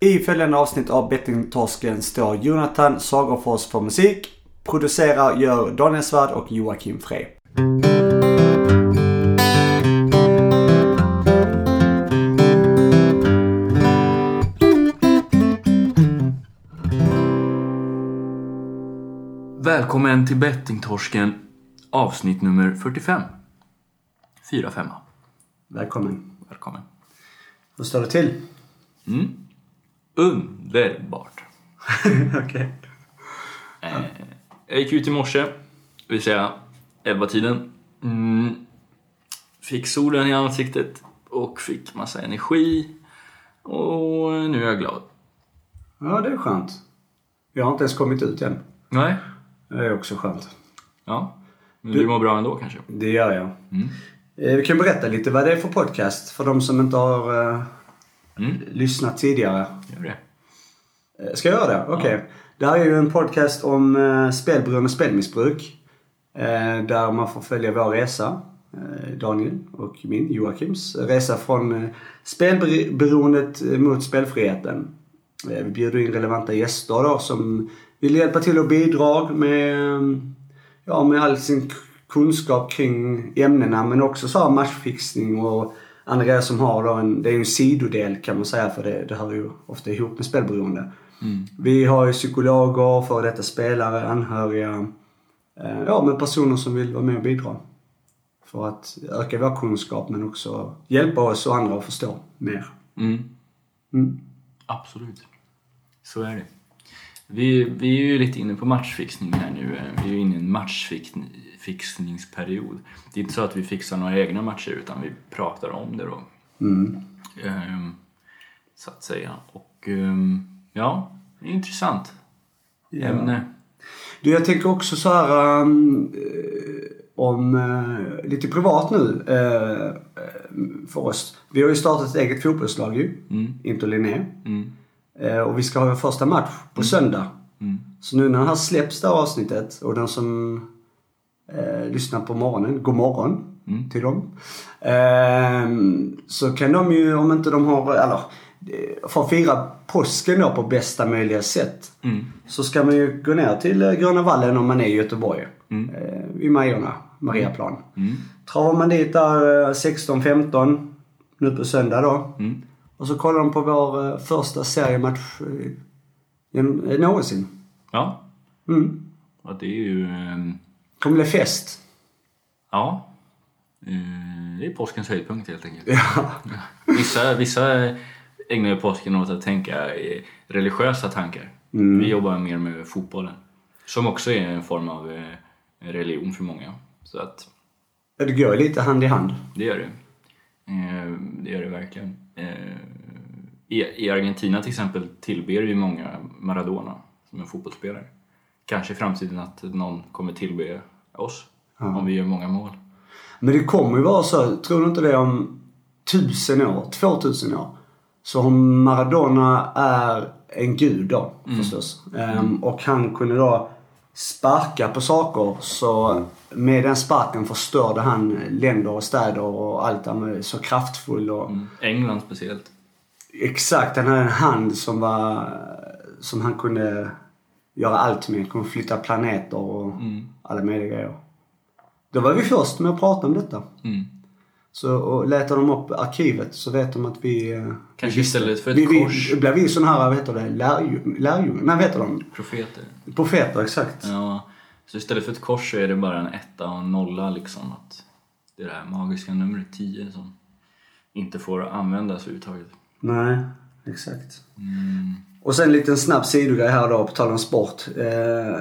I följande avsnitt av Bettingtorsken står Jonathan Sagerfors för musik. Producerar gör Daniel Svärd och Joakim Frey. Välkommen till Bettingtorsken avsnitt nummer 45. 4-5. Välkommen. Välkommen. Hur står det till? Mm. Underbart. Okej. Eh, jag gick ut i morse, det vill säga 11-tiden. Mm. Fick solen i ansiktet och fick massa energi. Och nu är jag glad. Ja, det är skönt. Jag har inte ens kommit ut än. Nej. Det är också skönt. Ja. Men du mår bra ändå kanske? Det gör jag. Mm. Eh, Vi kan berätta lite vad det är för podcast för de som inte har eh, Mm. lyssnat tidigare. Gör det. Eh, Ska jag göra det? Okej. Det här är ju en podcast om eh, spelberoende och spelmissbruk. Eh, där man får följa vår resa. Daniel och min, Joakims, resa från spelberoendet mot spelfriheten. Vi bjuder in relevanta gäster då som vill hjälpa till och bidra med, ja, med all sin kunskap kring ämnena men också så här matchfixning och grejer som har då en, det är ju en sidodel kan man säga för det, det hör ju ofta ihop med spelberoende. Vi har ju psykologer, före detta spelare, anhöriga. Eh, ja, men personer som vill vara med och bidra. För att öka vår kunskap men också hjälpa oss och andra att förstå mer. Mm. Mm. Absolut. Så är det. Vi, vi är ju lite inne på matchfixning här nu. Vi är ju inne i en matchfixningsperiod. Det är inte så att vi fixar några egna matcher utan vi pratar om det då. Mm. Ehm, så att säga. Och ehm, ja, intressant ämne. Du, jag tänker också så här um, om eh, lite privat nu eh, för oss. Vi har ju startat ett eget fotbollslag ju, Mm. Inter Linné. Mm. Och vi ska ha en första match på söndag. Mm. Så nu när det här släpps det här avsnittet och den som eh, lyssnar på morgonen, god morgon Mm. till dem. Ehm, så kan de ju, om inte de har, eller eh, för att fira påsken då på bästa möjliga sätt. Mm. Så ska man ju gå ner till eh, Gröna Vallen om man är i Göteborg. Mm. Eh, I Majorna, Mariaplan. Mm. Travar man dit där eh, 16-15 nu på söndag då. Mm. Och så kollar de på vår eh, första seriematch eh, eh, någonsin. Ja, Mm. och det är ju... ehm, kommer bli fest. Ja, Eh, det är påskens höjdpunkt helt enkelt. Ja. Vissa, vissa ägnar ju påsken åt att tänka religiösa tankar. Vi jobbar mer med fotbollen. Som också är en form av eh, religion för många. Så att Det går lite hand i hand. det gör det. Eh, Det gör det verkligen. I i Argentina till exempel tillber ju många Maradona som en fotbollsspelare. Kanske i framtiden att någon kommer tillbe oss om vi gör många mål. Men det kommer ju vara så, tror du inte det om tusen år, två tusen år. Så om Maradona är en gud då förstås. Ehm, och han kunde då sparka på saker så med den sparken förstörde han länder och städer och allt. Han var så kraftfull och Mm. England speciellt. Exakt, han hade en hand som var som han kunde göra allt med. Kunde flytta planeter och alla möjliga grejer. Då var vi först med att prata om detta. Mm. Så och letar de upp arkivet så vet de att vi... eh, Kanske vi istället för ett vi, vi, kors. Blir vi såna här, vad heter det, lärju- lärjungar? Nej, vad heter de? Profeter. Profeter, exakt. Ja, så istället för ett kors så är det bara en etta och en nolla liksom. Att det är det här magiska numret 10 som inte får användas överhuvudtaget. Nej, exakt. Och sen en liten snabb sidogrej här då, på tal om sport. Eh, eh,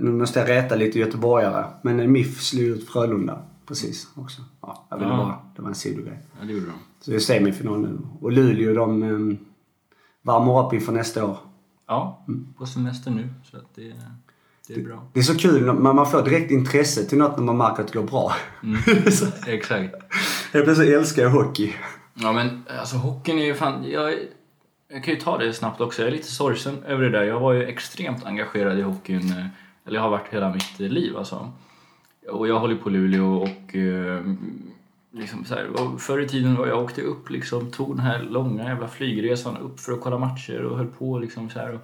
nu måste jag rätta lite göteborgare. Men MIF slog ut Frölunda. Precis, också. Ja, jag ville Ja. bara, det var en sidogrej. Ja, det gjorde de. Så det är semifinal nu. Och Luleå de eh, värmer upp inför nästa år. Ja, på semester nu så att det, det är bra. Det är så kul man man får direkt intresse till något när man märker att det går bra. Så Exakt. Helt plötsligt älskar jag hockey. Ja men alltså hockeyn är ju fan... Jag, jag kan ju ta det snabbt också. Jag är lite sorgsen över det där. Jag var ju extremt engagerad i hockeyn. eh, Eller jag har varit hela mitt liv alltså. Och jag håller på Luleå och eh, liksom så här, förr i tiden var jag åkte upp liksom, tog den här långa jävla flygresan upp för att kolla matcher och höll på liksom så här. Och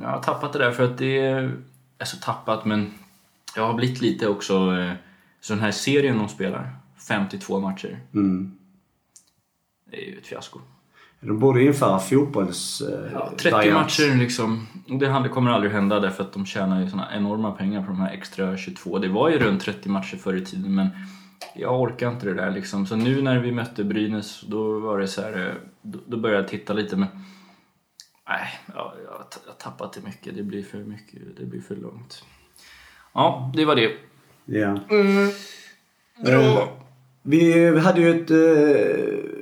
jag har tappat det där för att det är, alltså tappat men jag har blivit lite också, eh, så den här serien de spelar, 52 matcher, Mm. det är ju ett fiasko. De borde införa fotbolls... Eh, Ja, 30 variant. matcher liksom. Det kommer aldrig hända därför att de tjänar ju såna enorma pengar på de här extra 22. Det var ju runt 30 matcher förr i tiden men jag orkar inte det där liksom. Så nu när vi mötte Brynäs då var det så här, eh, då, då började jag titta lite men nej, ja, jag jag har tappat det mycket. Det blir för mycket, det blir för långt. Ja, det var det. Ja. Bra. Vi, hade ju ett...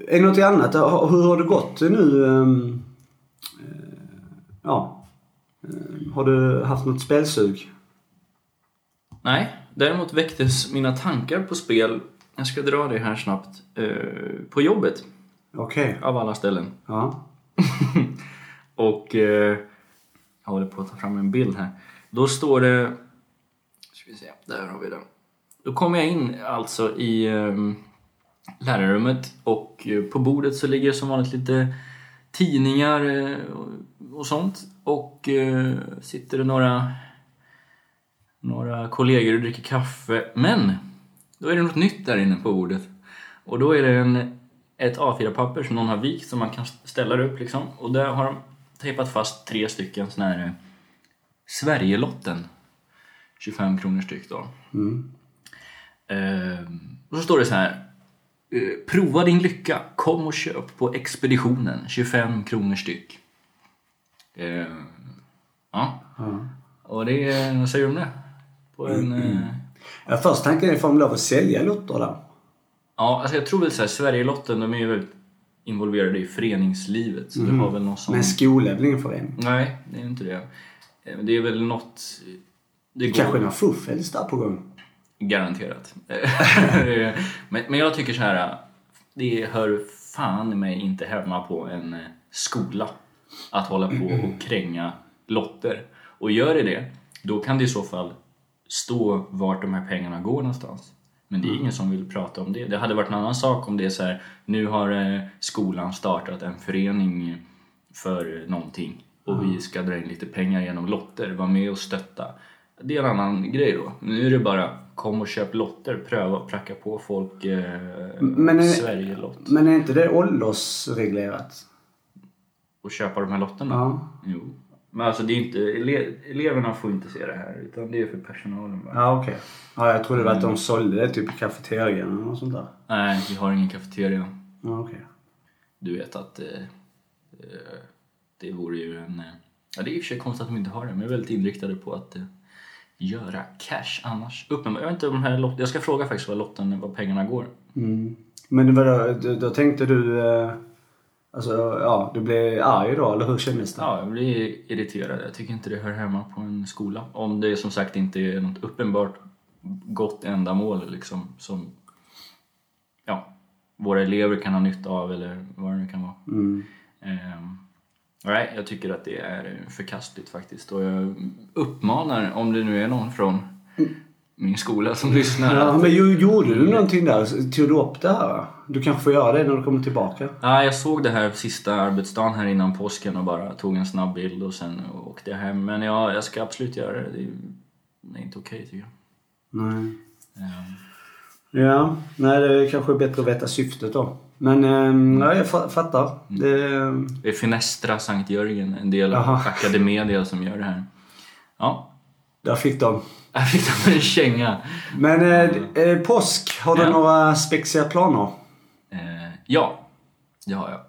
Är det något annat? Hur har det gått nu? ehm, eh, ja. Eh, har du haft något spelsug? Nej, däremot väcktes mina tankar på spel, jag ska dra det här snabbt, eh, på jobbet Okej. av alla ställen. Ja. Och jag håller på att ta fram en bild här. Då står det... Ska vi se, där har vi den. Då kommer jag in alltså i eh, lärarrummet och eh, på bordet så ligger som vanligt lite tidningar eh, och- sånt. Och eh, sitter det några, några kollegor och dricker kaffe. Men då är det något nytt där inne på bordet. Och då är det en, ett A4-papper som någon har vikt som man kan ställa upp liksom. Och där har de tejpat fast tre stycken såna här eh, Sverigelotten. 25 kronor styck då. Mm. Ehm, och så står det så här. eh, Prova din lycka. Kom och köp på Expeditionen. 25 kronor styck. Ehm, ja. ja. Och det är, vad säger du om det? På en... eh, Ja, först tanken är får de lov att sälja lotter där. Ja, alltså jag tror väl så här, Sverigelotten, de är ju väldigt involverade i föreningslivet. Så det har väl något som... Men skola är väl ingen förening? Nej, det är inte det. Eh, Det är väl något... Det går Kanske några fuffels där på gång? Garanterat. men, men jag tycker så här. Det hör fan mig inte hemma på en eh, skola att hålla på och kränga lotter. Och gör det det, då kan det i så fall stå vart de här pengarna går någonstans. Men det är ingen som vill prata om det. Det hade varit en annan sak om det är så här, nu har eh, skolan startat en förening för någonting och vi ska dra in lite pengar genom lotter, var med och stötta. Det är en annan grej då. Nu är det bara kom och köp lotter, pröva och pracka på folk eh, Men är- Sverigelott Men är inte det åldersreglerat? och köpa de här lotterna. Ja. Jo. Men alltså det är inte, ele, eleverna får inte se det här utan det är för personalen bara. Ja, okej. Ja, jag trodde väl att de sålde det typ i kafeterian eller något sånt där. Nej, vi har ingen kafeteria. Ja, okej. Du vet att eh, eh, det vore ju en... Eh, ja, det är i och för sig konstigt att de inte har det, men jag är väldigt inriktade på att eh, göra cash annars. Uppenbart, jag vet inte om här lot- Jag ska fråga faktiskt vad lotten, vad pengarna går. Mm. Men vadå, då, då tänkte du... Eh, alltså, ja, du blev arg då, eller hur kändes det? Ja, jag blir irriterad. Jag tycker inte det hör hemma på en skola. Om det som sagt inte är något uppenbart gott ändamål liksom som ja, våra elever kan ha nytta av eller vad det nu kan vara. Mm. Ehm, nej, jag tycker att det är förkastligt faktiskt och jag uppmanar, om det nu är någon från min skola som lyssnar. Ja, men gjorde du någonting där? Tog du upp det här? Du kanske får göra det när du kommer tillbaka? Ja, jag såg det här sista arbetsdagen här innan påsken och bara tog en snabb bild och sen åkte jag hem. Men ja, jag ska absolut göra det. Det är, inte okej tycker jag. Nej. Ehm, Ja, nej det är kanske är bättre att veta syftet då. Men eh, ja, jag fa- fattar. Det, Det är Finestra Sankt Jörgen, en del av Aha. Academedia som gör det här. Ja, där fick de. jag fick de en känga. Men eh, eh, påsk, har du Ja. några spexiga planer? Eh, ja, det har jag.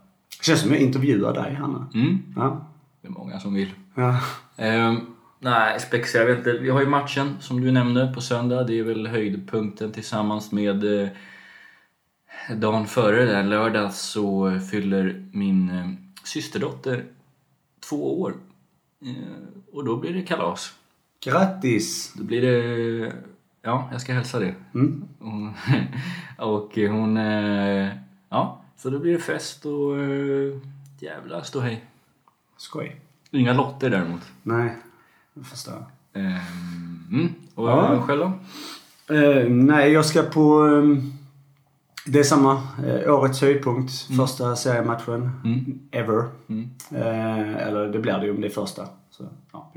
Känns som jag intervjuar dig, Hanna. Mm, Ja. det är många som vill. ja. Ehm, nej, Spex, jag vet inte. Vi har ju matchen som du nämnde på söndag. Det är väl höjdpunkten tillsammans med eh, dagen före, där, lördag, så fyller min eh, systerdotter två år. Eh, och då blir det kalas. Grattis! Då blir det... Ja, jag ska hälsa det. Mm. Hon, och hon... eh, Ja, så då blir det fest och jävla ståhej. Skoj. Inga lotter däremot. Nej, jag förstår. Ehm, mm. Och Ja. själv då? Eh, nej, jag ska på... ehm, Det är samma. Eh, årets höjdpunkt. Första seriematchen. Mm. Ever. Mm. Eh, eller det blir det ju om det är första. Så, ja.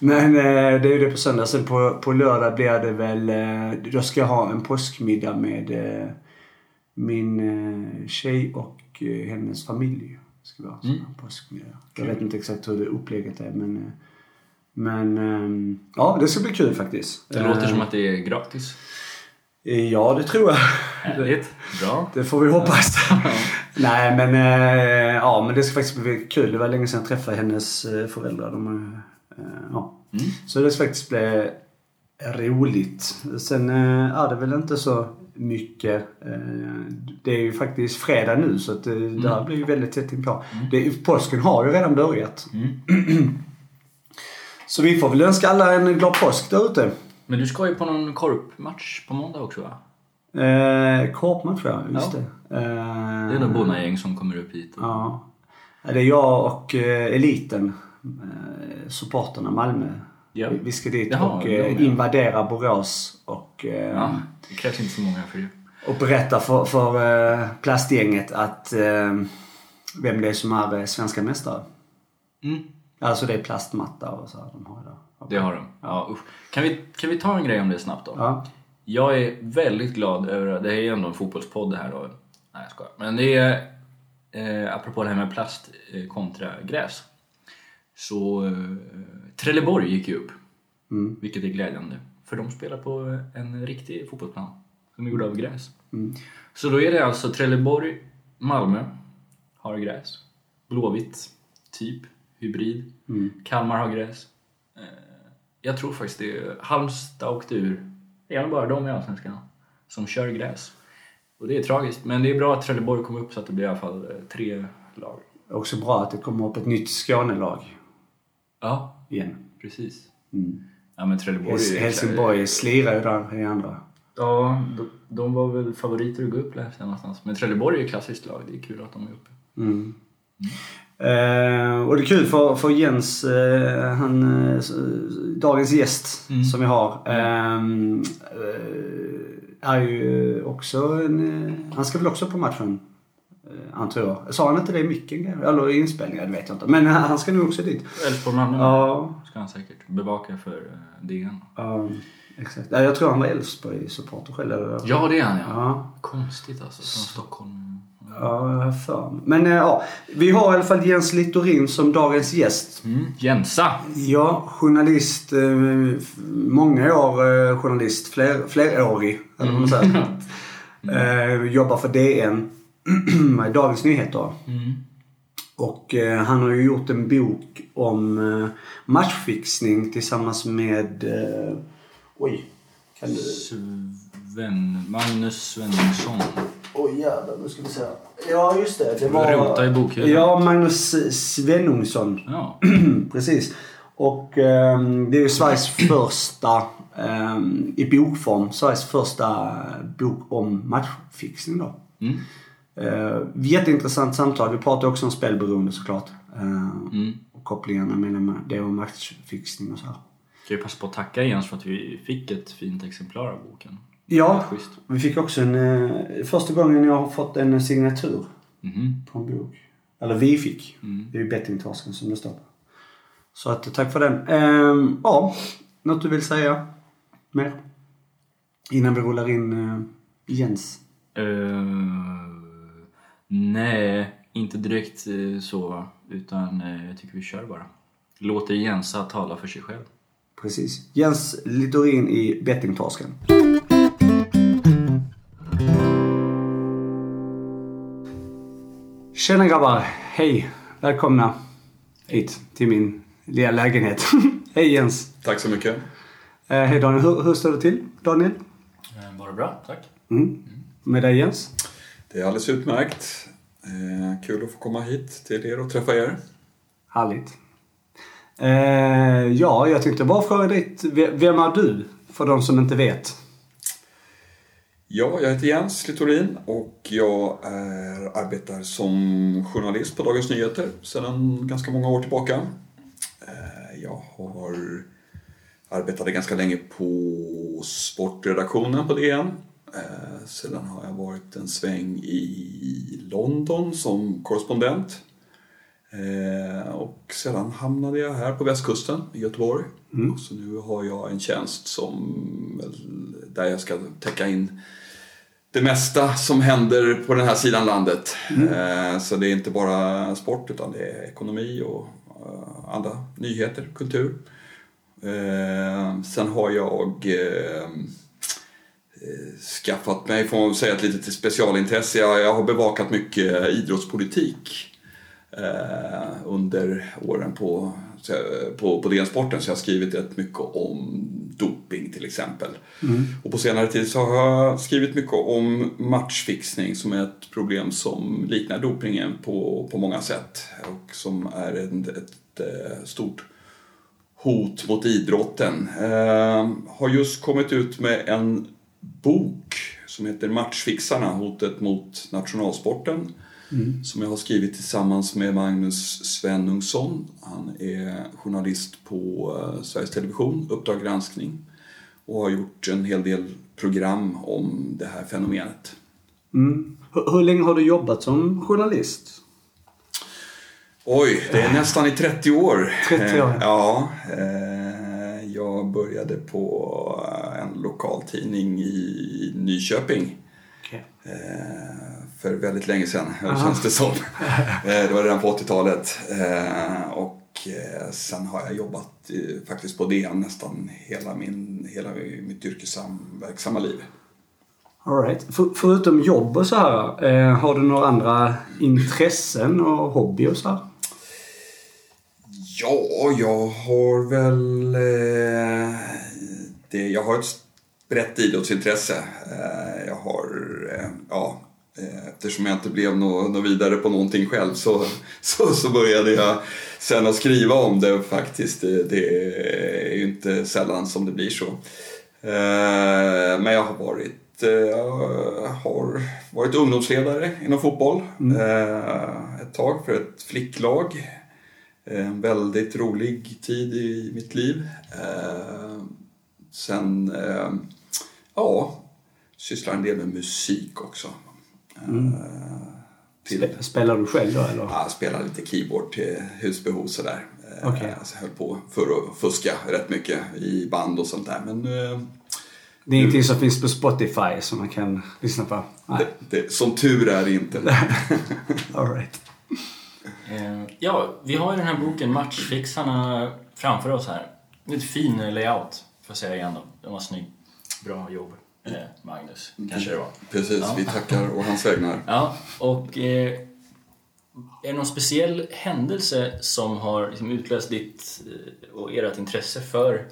Men eh, det är ju det på söndag. Sen på, på lördag blir det väl... Eh, då ska jag ha en påskmiddag med eh, min eh, tjej och eh, hennes familj. Ska vi ha Mm. påskmiddag. Jag vet inte exakt hur det upplägget är men... Men ehm, ja, det ska bli kul faktiskt. Det låter som att det är gratis. Ja, det tror jag. Härligt. Bra. Det får vi hoppas. Nej, men, eh, ja, men det ska faktiskt bli kul. Det var länge sedan jag träffade hennes eh, föräldrar. De, eh, ja. Mm. Så det ska faktiskt bli roligt. Sen eh, är det väl inte så mycket. Eh, det är ju faktiskt fredag nu så att det, här blir ju väldigt tätt inpå. Det, påsken har ju redan börjat. Mm. Så vi får väl önska alla en glad påsk där ute. Men du ska ju på någon korpmatch på måndag också va? Eh, Korpmatch ja, just Ja. det. Eh, Det är nog bonnagäng som kommer upp hit. Och... Ja. Det är jag och eh, eliten, eh, supporterna Malmö. Ja. Vi- Vi ska dit Jaha, och eh, ja. invadera Borås och, eh, Ja, det krävs inte så många för det. och berätta för, för plastgänget att vem det är som är svenska mästare. Mm. Alltså det är plastmatta och så här de har där. Det har de. Ja, usch. Kan, vi, kan vi ta en grej om det snabbt då? Ja. Jag är väldigt glad över, det här är ju ändå en fotbollspodd det här då. Nej jag skojar. Men det är, eh, apropå det här med plast eh, kontra gräs. Så eh, Trelleborg gick ju upp. Mm. Vilket är glädjande. För de spelar på en riktig fotbollsplan. Som är gjord av gräs. Mm. Så då är det alltså Trelleborg, Malmö har gräs. Blåvitt, typ, hybrid. Mm. Kalmar har gräs. Eh, Jag tror faktiskt det är Halmstad åkte ur. Det är nog bara de i Allsvenskan som kör gräs. Och det är tragiskt, men det är bra att Trelleborg kom upp så att det blir i alla fall eh, tre lag. Också bra att det kommer upp ett nytt Skånelag Ja, igen. precis. Mm. Ja men Trelleborg Hels- Helsingborg slirar ju där i andra. Ja, de, de var väl favoriter att gå upp läste jag någonstans. Men Trelleborg är ett klassiskt lag, det är kul att de är uppe. Mm. Eh, och det är kul för, för Jens, eh, han, eh, dagens gäst Mm. som vi har, ehm, eh, är ju också en, eh, han ska väl också på matchen? Eh, antar jag. Sa han inte det i micken? Eller i inspelningen? Det vet jag inte. Men han ska nog också dit. Elfsborg-Malmö Ja, ska han säkert bevaka för DN. ja, exakt. Ja, Jag tror han var Elfsborg-supporter själv. Eller? Ja, det är han ja. Ja. Konstigt alltså, från Stockholm. Ja, jag har för mig. Men eh, ja, vi har i alla fall Jens Littorin som dagens gäst. Mm. Jensa! Ja, journalist. Eh, många år eh, journalist. Fler, flerårig, eller vad man säger. Eh, jobbar för DN. Dagens Nyheter. Mm. Och eh, han har ju gjort en bok om eh, matchfixning tillsammans med... Eh, oj. Kan du... Sven, Magnus Svenningsson. Oj jävlar, nu ska vi se. Ja, just det. Det var... Rota i bokhyllan. Ja, Magnus Svenungsson. Ja. Precis. Och ehm, det är ju Sveriges första, ehm, i bokform, Sveriges första bok om matchfixning då. Mm. Uh, jätteintressant samtal. Vi pratar också om spelberoende såklart. Uh, Mm. Och kopplingarna mellan det och matchfixning och så här. Ska vi passa på att tacka Jens för att vi fick ett fint exemplar av boken. Ja, vi fick också en, eh, första gången jag har fått en signatur Mhm. på en bok. Eller vi fick. Mm. Det är ju bettingtorsken som det står på. Så att, tack för den. Ehm, ja, något du vill säga mer? Innan vi rullar in uh, Jens. Eh, nej, inte direkt eh, så. Utan eh, jag tycker vi kör bara. Låter Jensa tala för sig själv. Precis. Jens Littorin i bettingtorsken. Tjena grabbar. Hej. Välkomna hit till min lilla lägenhet. Hej Jens. Tack så mycket. Eh, hej Daniel. Hur, hur står det till? Daniel? Bara bra, tack. Mm. Med dig Jens? Det är alldeles utmärkt. Eh, kul att få komma hit till er och träffa er. Härligt. Eh, ja, jag tänkte bara fråga dig. Vem är du? För de som inte vet. Ja, jag heter Jens Littorin och jag är, arbetar som journalist på Dagens Nyheter sedan ganska många år tillbaka. Eh, jag har arbetade ganska länge på sportredaktionen på DN Eh, sedan har jag varit en sväng i London som korrespondent. Eh, och sedan hamnade jag här på västkusten i Göteborg. Och så nu har jag en tjänst som, där jag ska täcka in det mesta som händer på den här sidan landet. Eh, Så det är inte bara sport utan det är ekonomi och eh, andra nyheter, kultur. Eh, Sen har jag skaffat mig, får man säga, ett litet specialintresse. Jag, har bevakat mycket idrottspolitik under åren på, jag- på, på DN-sporten. Så jag har skrivit rätt mycket om doping till exempel. Och på senare tid så har jag skrivit mycket om matchfixning som är ett problem som liknar dopingen på, på många sätt. Och som är en, ett, eh, stort hot mot idrotten. Eh, har just kommit ut med en bok som heter Matchfixarna, hotet mot nationalsporten. Som jag har skrivit tillsammans med Magnus Svenungsson. Han är journalist på eh, Sveriges Television, Uppdrag granskning. Och har gjort en hel del program om det här fenomenet. Mm. Hur, hur länge har du jobbat som journalist? Oj, det är nästan i 30 år. 30 år. Eh, Ja. eh, Jag började på en lokaltidning i Nyköping Okay. För väldigt länge sedan, känns det som. Eh, Det var redan på 80-talet. Eh, Och eh, sen har jag jobbat faktiskt på DN nästan hela, min, hela mitt yrkesverksamma liv. All right. För, förutom jobb och så här, eh, har du några andra intressen och hobby och så här? Ja, jag har väl... Eh, det, jag har ett brett idrottsintresse. Eh, jag har... Ja, eftersom jag inte blev något nå vidare på någonting själv så, så, så började jag sen att skriva om det faktiskt. Det, det är ju inte sällan som det blir så. Eh, men jag har varit eh, jag har varit ungdomsledare inom fotboll eh, ett tag för ett flicklag. En väldigt rolig tid i mitt liv. Eh, sen, eh, ja, sysslar en del med musik också. Eh, till, Spe- Spelar du själv då eller? ja, jag spelar lite keyboard till husbehov sådär. Eh, Okej. Så jag höll på för att fuska rätt mycket i band och sånt där. Men eh, Det är ingenting som finns på Spotify som man kan lyssna på? Nej. det, det, som tur är inte. All right. Ja, vi har ju den här boken Matchfixarna framför oss här. Lite fin layout, får jag säga igen då. Den var snygg. Bra jobb, Magnus. Kanske det var. Precis, Ja. vi tackar å hans vägnar. Ja, och eh, är det någon speciell händelse som har liksom utlöst ditt eh, och ert intresse för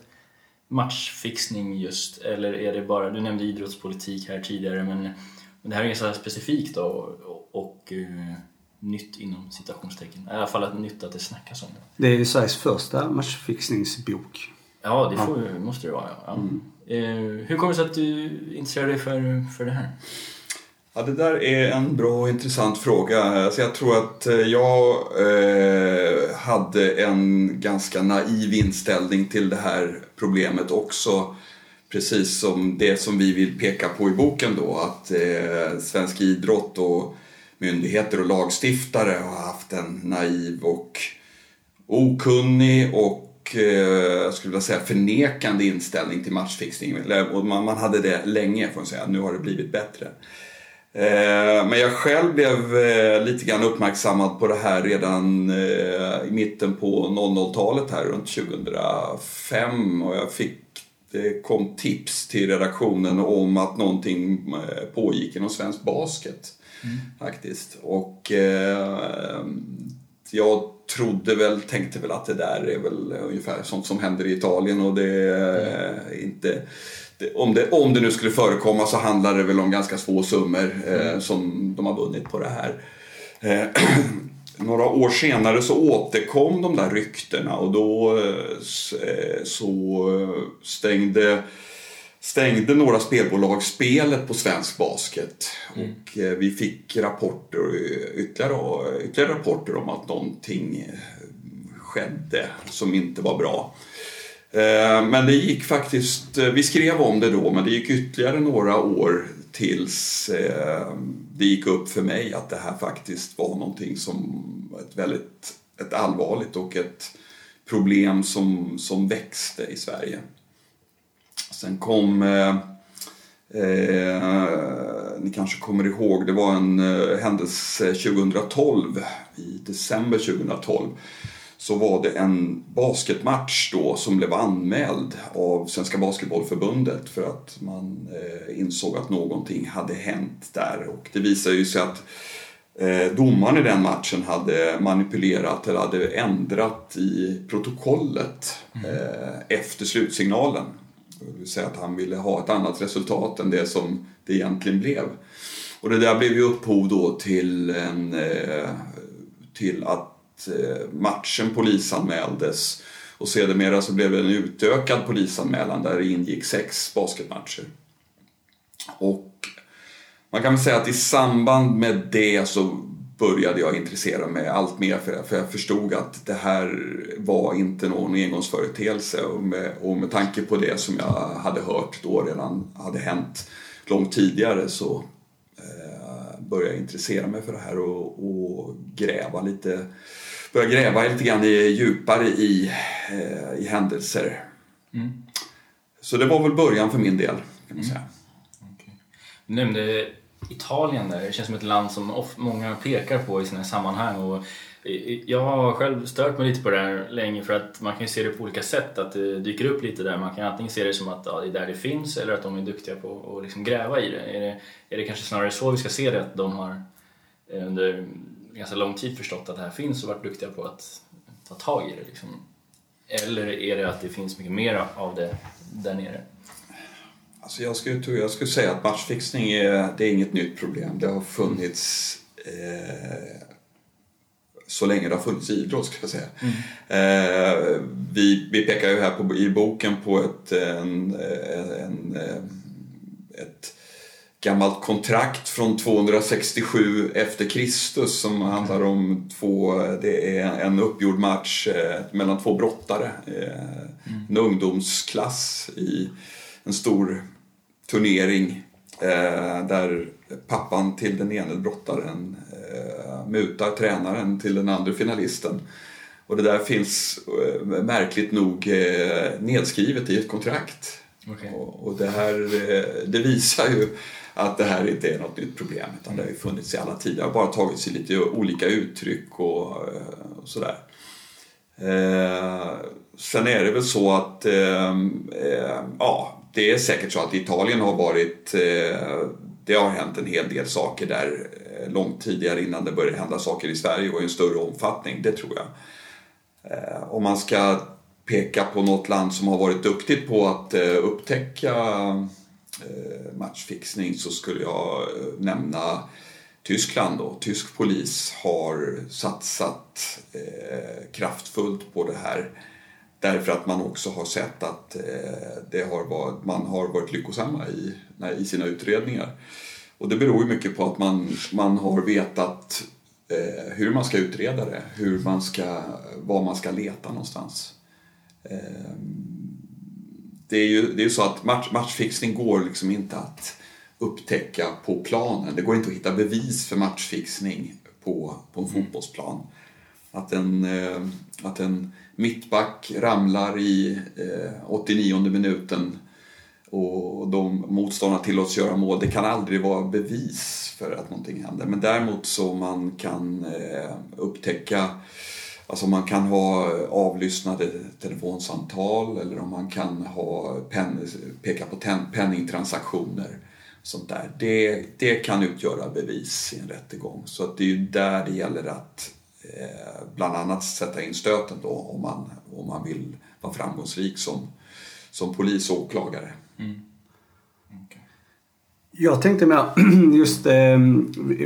matchfixning just? Eller är det bara, du nämnde idrottspolitik här tidigare, men, men det här är ganska specifikt då och, och eh, nytt inom citationstecken. I alla fall att nytt att det snackas om det. Det är ju Sveriges första matchfixningsbok. Ja, det får, måste det vara. Ja. Ja. Eh, hur kommer det sig att du intresserar dig för, för det här? Ja, det där är en bra och intressant fråga. Alltså jag tror att eh, jag eh, hade en ganska naiv inställning till det här problemet också. Precis som det som vi vill peka på i boken då, att eh, svensk idrott och myndigheter och lagstiftare har haft en naiv och okunnig och eh, jag skulle vilja säga förnekande inställning till matchfixning. Och man, hade det länge får man säga, nu har det blivit bättre. Eh, Men jag själv blev eh, lite grann uppmärksammad på det här redan i mitten på 00-talet här runt 2005 och jag fick det kom tips till redaktionen om att någonting pågick inom svensk basket faktiskt. Och jag trodde väl, tänkte väl att det där är väl ungefär sånt som händer i Italien och det är inte det, om, det, om det nu skulle förekomma så handlar det väl om ganska små summor eh, som de har vunnit på det här. Eh, några år senare så återkom de där ryktena och då eh, eh, så stängde stängde några spelbolag spelet på svensk basket. Och eh, vi fick rapporter, ytterligare, ytterligare rapporter om att någonting eh, skedde som inte var bra. Eh, Men det gick faktiskt, vi skrev om det då, men det gick ytterligare några år tills eh, det gick upp för mig att det här faktiskt var någonting som ett väldigt ett allvarligt och ett problem som, som växte i Sverige. Sen kom eh, Eh, ni kanske kommer ihåg, det var en eh, händelse 2012, i december 2012 så var det en basketmatch då som blev anmäld av Svenska Basketbollförbundet för att man eh, insåg att någonting hade hänt där och det visade ju sig att eh, domaren i den matchen hade manipulerat eller hade ändrat i protokollet mm. eh, efter slutsignalen. Vill säga att han ville ha ett annat resultat än det som det egentligen blev. Och det där blev ju upphov då till, en, eh, till att eh, matchen polisanmäldes och sedermera så blev det en utökad polisanmälan där det ingick sex basketmatcher. Och man kan väl säga att i samband med det så började jag intressera mig allt mer för, för jag förstod att det här var inte någon engångsföreteelse och med, och med tanke på det som jag hade hört då redan hade hänt långt tidigare så eh, började jag intressera mig för det här och, och gräva lite börja gräva lite grann djupare i, eh, i händelser. Mm. Så det var väl början för min del kan man säga. Mm. Okay. Nämnde Italien där. Det känns som ett land som många pekar på i sina sammanhang. Och jag har själv stört mig lite på det här länge för att man kan ju se det på olika sätt, att det dyker upp lite där. Man kan antingen se det som att ja, det är där det finns eller att de är duktiga på att liksom gräva i det. Är, det. är det kanske snarare så vi ska se det, att de har eh, under ganska lång tid förstått att det här finns och varit duktiga på att ta tag i det? Liksom. Eller är det att det finns mycket mer av det där nere? Alltså jag, skulle, jag skulle säga att matchfixning är, det är inget nytt problem. Det har funnits eh, så länge det har funnits idrott ska jag säga. Mm. Eh, vi, vi pekar ju här på, i boken på ett, en, en, ett gammalt kontrakt från 267 efter Kristus som handlar om två, det är en uppgjord match eh, mellan två brottare. Eh, mm. En ungdomsklass i en stor turnering eh, där pappan till den ene brottaren eh, mutar tränaren till den andra finalisten. Och det där finns eh, märkligt nog eh, nedskrivet i ett kontrakt. Okay. Och, och, det här eh, det visar ju att det här inte är något nytt problem utan det har ju funnits i alla tider. Det har bara tagit sig lite olika uttryck och, eh, och sådär. Eh, sen är det väl så att eh, ja, det är säkert så att Italien har varit, eh, det har hänt en hel del saker där eh, långt tidigare innan det började hända saker i Sverige och i en större omfattning, det tror jag. Eh, om man ska peka på något land som har varit duktigt på att upptäcka matchfixning så skulle jag nämna Tyskland då. Tysk polis har satsat kraftfullt på det här Därför att man också har sett att eh, det har varit, man har varit lyckosamma i, i sina utredningar. Och det beror ju mycket på att man, man har vetat eh, hur man ska utreda det, hur man ska, var man ska leta någonstans. Eh, det är ju det är så att match, matchfixning går liksom inte att upptäcka på planen. Det går inte att hitta bevis för matchfixning på, på en mm. fotbollsplan. Att en, att en mittback ramlar i eh, 89 minuten och de motståndarna tillåts göra mål. Det kan aldrig vara bevis för att någonting händer. Men däremot så man kan eh, upptäcka Alltså man kan ha avlyssnade telefonsamtal eller om man kan ha pen, peka på ten, penningtransaktioner. Sånt där. Det, det kan utgöra bevis i en rättegång. Så att det är ju där det gäller att bland annat sätta in stöten då om man, om man vill vara framgångsrik som, som polis och åklagare. Mm. Okay. Jag tänkte mer just, eh,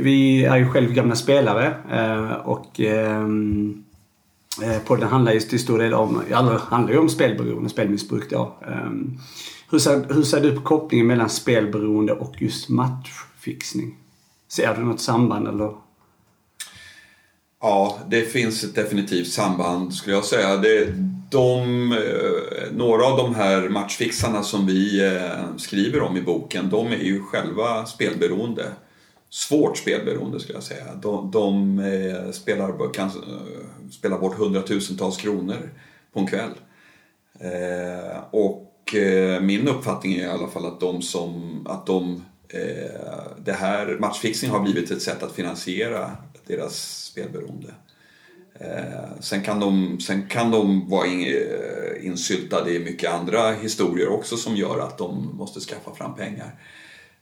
vi är ju själv gamla spelare eh, och eh, eh podden handlar ju till stor del om, alla handlar ju om spelberoende, spelmissbruk då. Eh, hur, ser, hur ser du på kopplingen mellan spelberoende och just matchfixning? Ser du något samband eller? Ja, det finns ett definitivt samband skulle jag säga. Det, de, eh, några av de här matchfixarna som vi eh, skriver om i boken, de är ju själva spelberoende. Svårt spelberoende skulle jag säga. De, de eh, spelar, kan spela bort hundratusentals kronor på en kväll. Och min uppfattning är i alla fall att de som, att de, det här matchfixning har blivit ett sätt att finansiera deras spelberoende. Eh, sen, kan de, sen kan de vara in, eh, insyltade i mycket andra historier också som gör att de måste skaffa fram pengar.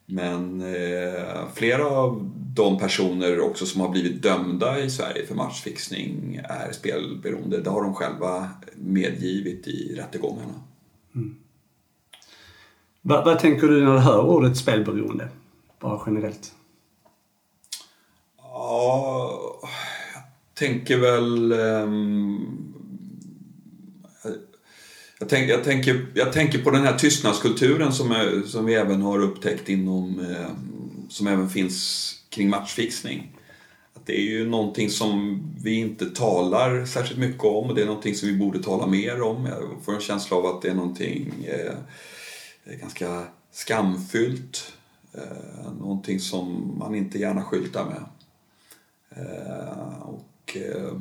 Men eh, flera av de personer också som har blivit dömda i Sverige för matchfixning är spelberoende. Det har de själva medgivit i rättegångarna. Mm. Vad, vad tänker du när du hör ordet spelberoende? Bara generellt. Ja tänker väl... Ehm, jag, tänker, jag, tänker, jag tänker på den här tystnadskulturen som, är, som vi även har upptäckt inom... Eh, som även finns kring matchfixning. Att det är ju någonting som vi inte talar särskilt mycket om och det är någonting som vi borde tala mer om. Jag får en känsla av att det är någonting eh, ganska skamfyllt. Eh, någonting som man inte gärna skyltar med. Eh, och eh,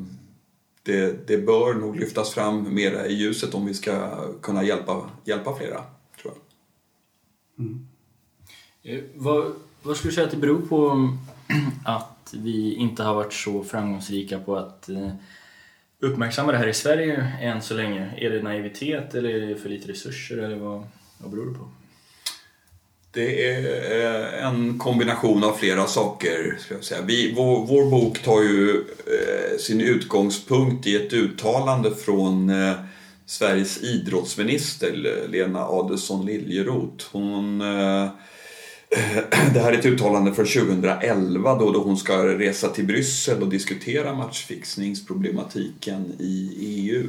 det, det bör nog lyftas fram mera i ljuset om vi ska kunna hjälpa, hjälpa flera, tror jag. Mm. Eh, vad, vad skulle du säga att det beror på att vi inte har varit så framgångsrika på att uppmärksamma det här i Sverige än så länge? Är det naivitet eller är det för lite resurser eller vad, vad beror det på? Det är eh, en kombination av flera saker. Ska jag säga. Vi, vår, vår bok tar ju eh, sin utgångspunkt i ett uttalande från eh, Sveriges idrottsminister eh, Lena Adelsohn Liljeroth. Hon, eh, det här är ett uttalande från 2011 då, då hon ska resa till Bryssel och diskutera matchfixningsproblematiken i EU.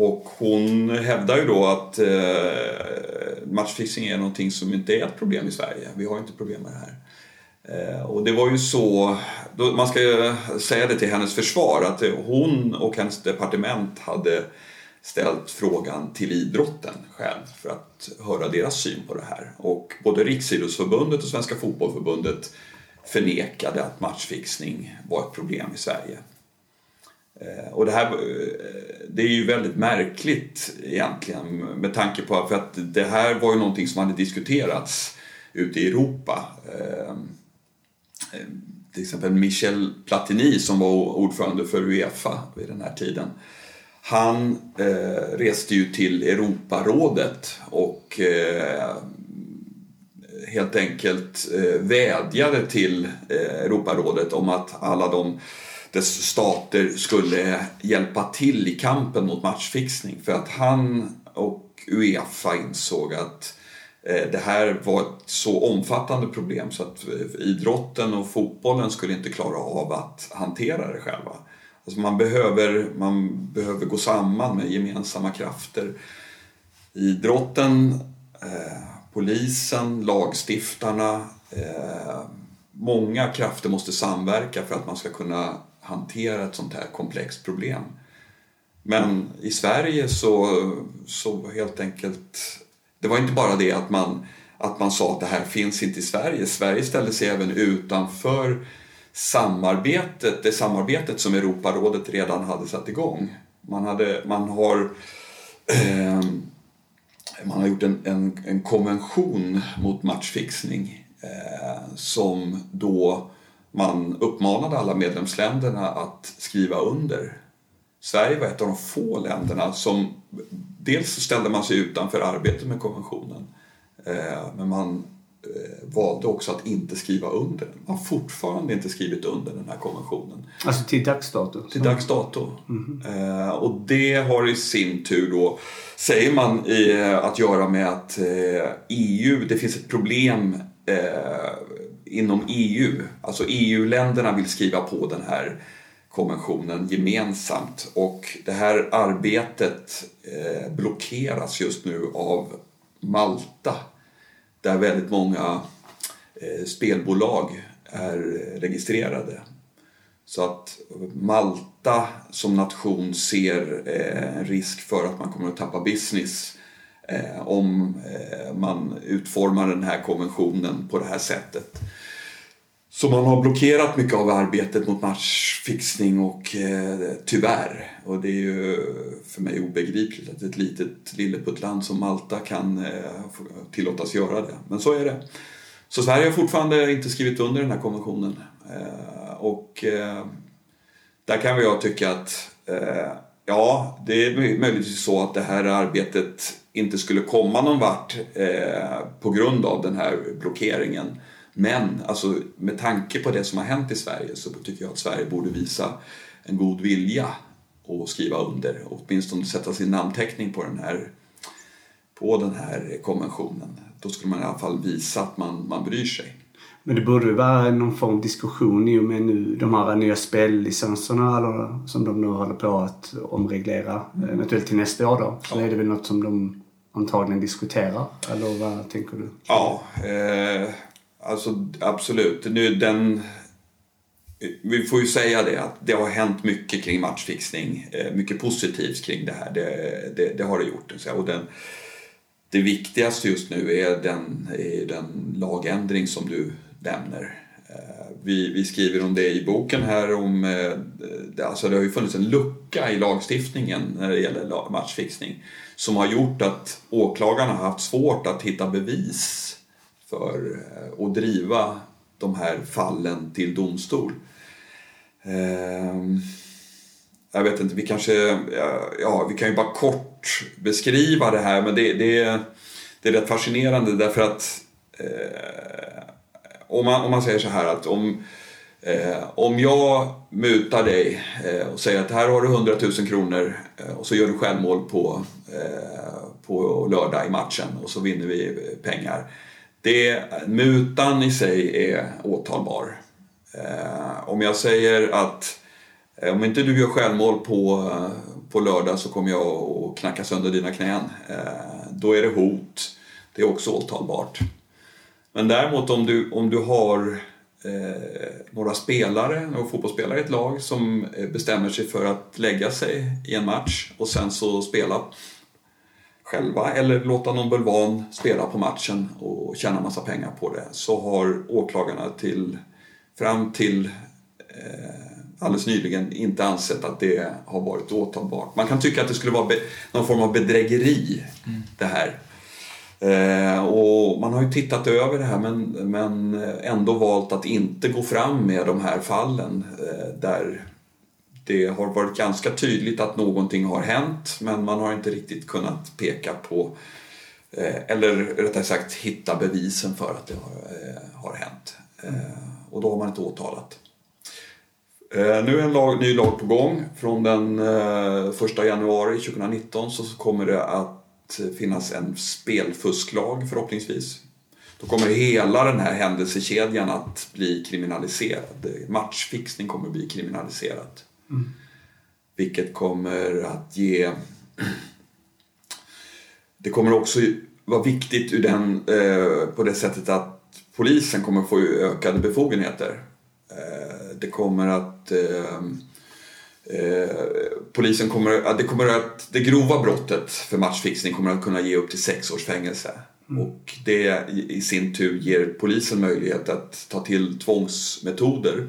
Och hon hävdar ju då att eh, matchfixing är någonting som inte är ett problem i Sverige. Vi har inte problem med det här. Eh, och det var ju så, då, man ska säga det till hennes försvar, att hon och hennes departement hade ställt frågan till idrotten själv för att höra deras syn på det här. Och både Riksidrottsförbundet och Svenska Fotbollförbundet förnekade att matchfixning var ett problem i Sverige. Eh, och det här eh, det är ju väldigt märkligt egentligen med tanke på för att det här var ju någonting som hade diskuterats ute i Europa. Eh, till exempel Michel Platini som var ordförande för Uefa vid den här tiden. Han reste ju till Europarådet och helt enkelt vädjade till Europarådet om att alla de dess stater skulle hjälpa till i kampen mot matchfixning. För att han och Uefa insåg att eh, det här var ett så omfattande problem så att eh, idrotten och fotbollen skulle inte klara av att hantera det själva. Alltså man, behöver, man behöver gå samman med gemensamma krafter. Idrotten, eh, polisen, lagstiftarna, eh, många krafter måste samverka för att man ska kunna hantera ett sånt här komplext problem. Men i Sverige så, så helt enkelt, det var inte bara det att man, att man sa att det här finns inte i Sverige. Sverige ställde sig även utanför samarbetet, det samarbetet som Europarådet redan hade satt igång. Man, hade, man har eh, man har gjort en, en, en konvention mot matchfixning eh, som då man uppmanade alla medlemsländerna att skriva under. Sverige var ett av de få länderna som dels ställde man sig utanför arbetet med konventionen eh, men man eh, valde också att inte skriva under den. Man har fortfarande inte skrivit under den här konventionen. Alltså till dags dato? Till dags dato. Mm -hmm. Och det har i sin tur då, säger man, att göra med att EU, det finns ett problem inom EU. Alltså EU-länderna vill skriva på den här konventionen gemensamt och det här arbetet eh, blockeras just nu av Malta där väldigt många eh, spelbolag är registrerade. Så att Malta som nation ser en risk för att man kommer att tappa business om man utformar den här konventionen på det här sättet. Så man har blockerat mycket av arbetet mot matchfixning och eh, tyvärr, och det är ju för mig obegripligt att ett litet lilleputtland som Malta kan eh, tillåtas göra det. Men så är det. Så Sverige har fortfarande inte skrivit under den här konventionen. Eh, och eh, där kan väl jag tycka att eh, ja, det är möjligtvis så att det här arbetet inte skulle komma någon vart eh, på grund av den här blockeringen. Men alltså, med tanke på det som har hänt i Sverige så tycker jag att Sverige borde visa en god vilja och skriva under och åtminstone sätta sin namnteckning på den här, på den här konventionen. Då skulle man i alla fall visa att man, man bryr sig. Men det borde vara någon form av diskussion i och med nu de här nya spellicenserna eller, som de nu håller på att omreglera. Mm. Eventuellt till nästa år då. Så ja. är det väl något som de antagligen diskuterar? Eller vad tänker du? Ja, eh, alltså absolut. Nu den... Vi får ju säga det att det har hänt mycket kring matchfixning. Eh, mycket positivt kring det här. Det, det, det har det gjort. Och den, det viktigaste just nu är den, är den lagändring som du nämner. Eh, vi, vi, skriver om det i boken här om, eh, alltså det har ju funnits en lucka i lagstiftningen när det gäller matchfixning som har gjort att åklagarna har haft svårt att hitta bevis för eh, att driva de här fallen till domstol. Ehm, jag vet inte, vi kanske, ja, vi kan ju bara kort beskriva det här men det, det, det är rätt fascinerande därför att eh, om man, om man säger så här att om, eh, om jag mutar dig eh, och säger att här har du 100 000 kronor eh, och så gör du självmål på, på lördag i matchen och så vinner vi pengar. Det, mutan i sig är åtalbar. Eh, om jag säger att eh, om inte du gör självmål på, eh, på lördag så kommer jag att knacka sönder dina knän. Eh, då är det hot. Det är också åtalbart. Men däremot om du, om du har eh, några spelare, några fotbollsspelare i ett lag som eh, bestämmer sig för att lägga sig i en match och sen så spela själva eller låta någon bulvan spela på matchen och tjäna massa pengar på det så har åklagarna till, fram till eh, alldeles nyligen inte ansett att det har varit åtalbart. Man kan tycka att det skulle vara någon form av bedrägeri mm. det här. Eh, och man har ju tittat över det här men, men ändå valt att inte gå fram med de här fallen eh, där det har varit ganska tydligt att någonting har hänt men man har inte riktigt kunnat peka på eh, eller rättare sagt hitta bevisen för att det har, eh, har hänt. Eh, och då har man inte åtalat. Nu är en lag, ny lag på gång. Från den 1 januari 2019 så kommer det att finnas en spelfusklag förhoppningsvis. Då kommer hela den här händelsekedjan att bli kriminaliserad. Matchfixning kommer att bli kriminaliserat. Mm. Vilket kommer att ge... Det kommer också vara viktigt ur den, eh, på det sättet att polisen kommer få ökade befogenheter. Eh, det kommer att eh, polisen kommer, det, kommer att, det grova brottet för matchfixning kommer att kunna ge upp till sex års fängelse. Mm. Och det i sin tur ger polisen möjlighet att ta till tvångsmetoder.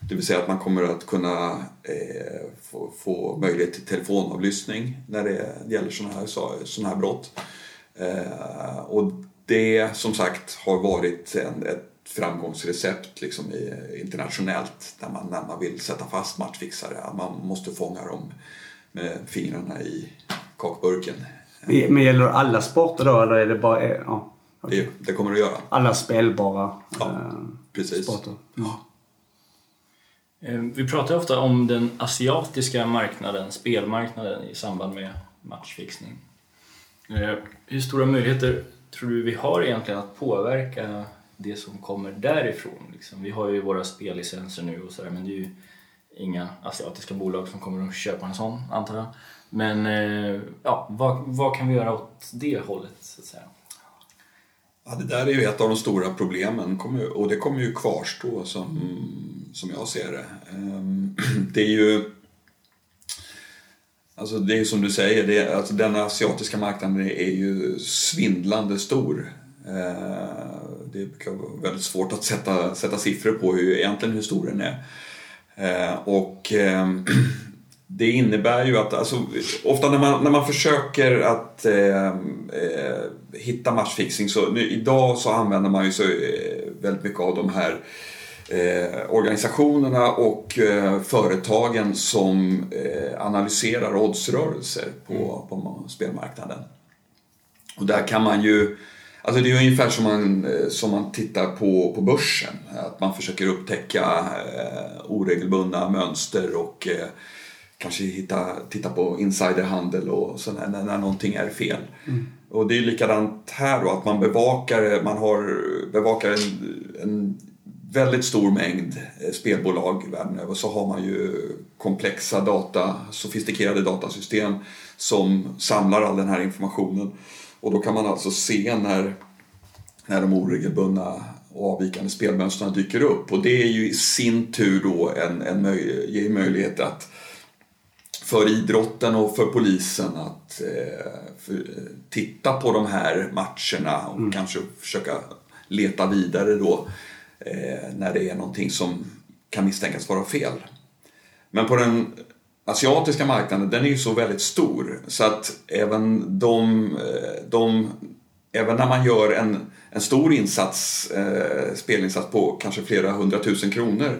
Det vill säga att man kommer att kunna eh, få, få, möjlighet till telefonavlyssning när det gäller sådana här, såna här brott. Eh, och det som sagt har varit en, ett framgångsrecept liksom internationellt där man, när man vill sätta fast matchfixare. Man måste fånga dem med fingrarna i kakburken. Men gäller det alla sporter då eller är det bara... Ja, okay. det, det, kommer det att göra. Alla spelbara ja, eh, precis. sporter? Ja. Eh, vi pratar ofta om den asiatiska marknaden, spelmarknaden i samband med matchfixning. Eh, hur stora möjligheter tror du vi har egentligen att påverka det som kommer därifrån. Liksom. Vi har ju våra spellicenser nu och sådär men det är ju inga asiatiska bolag som kommer att köpa en sån antar jag. Men eh, ja, vad, vad kan vi göra åt det hållet så att säga? Ja, det där är ju ett av de stora problemen och det kommer ju kvarstå som, som jag ser det. Ehm, det är ju Alltså det är som du säger, det är, alltså den asiatiska marknaden är ju svindlande stor. Ehm, det brukar vara väldigt svårt att sätta, sätta siffror på hur, egentligen hur stor den är. Ehm, och det innebär ju att, alltså, ofta när man, när man försöker att eh, eh, hitta matchfixing så nu, idag så använder man ju så eh, väldigt mycket av de här eh, organisationerna och eh, företagen som analyserar oddsrörelser på, mm. på spelmarknaden. Och där kan man ju Alltså det är ungefär som man, som man tittar på, på börsen. Att man försöker upptäcka oregelbundna mönster och kanske hitta, titta på insiderhandel och sådär när, när någonting är fel. Mm. Och det är likadant här då, att man bevakar, man har, bevakar en, en väldigt stor mängd eh, spelbolag världen över så har man ju komplexa data, sofistikerade datasystem som samlar all den här informationen. Och då kan man alltså se när, när de oregelbundna och avvikande spelmönstren dyker upp. Och det är ju i sin tur då en, en möj ger möjlighet att för idrotten och för polisen att eh, för, titta på de här matcherna och mm. kanske försöka leta vidare då eh, när det är någonting som kan misstänkas vara fel. Men på den asiatiska marknaden, den är ju så väldigt stor så att även de, eh, de även när man gör en, en stor insats, eh, spelinsats på kanske flera hundratusen kronor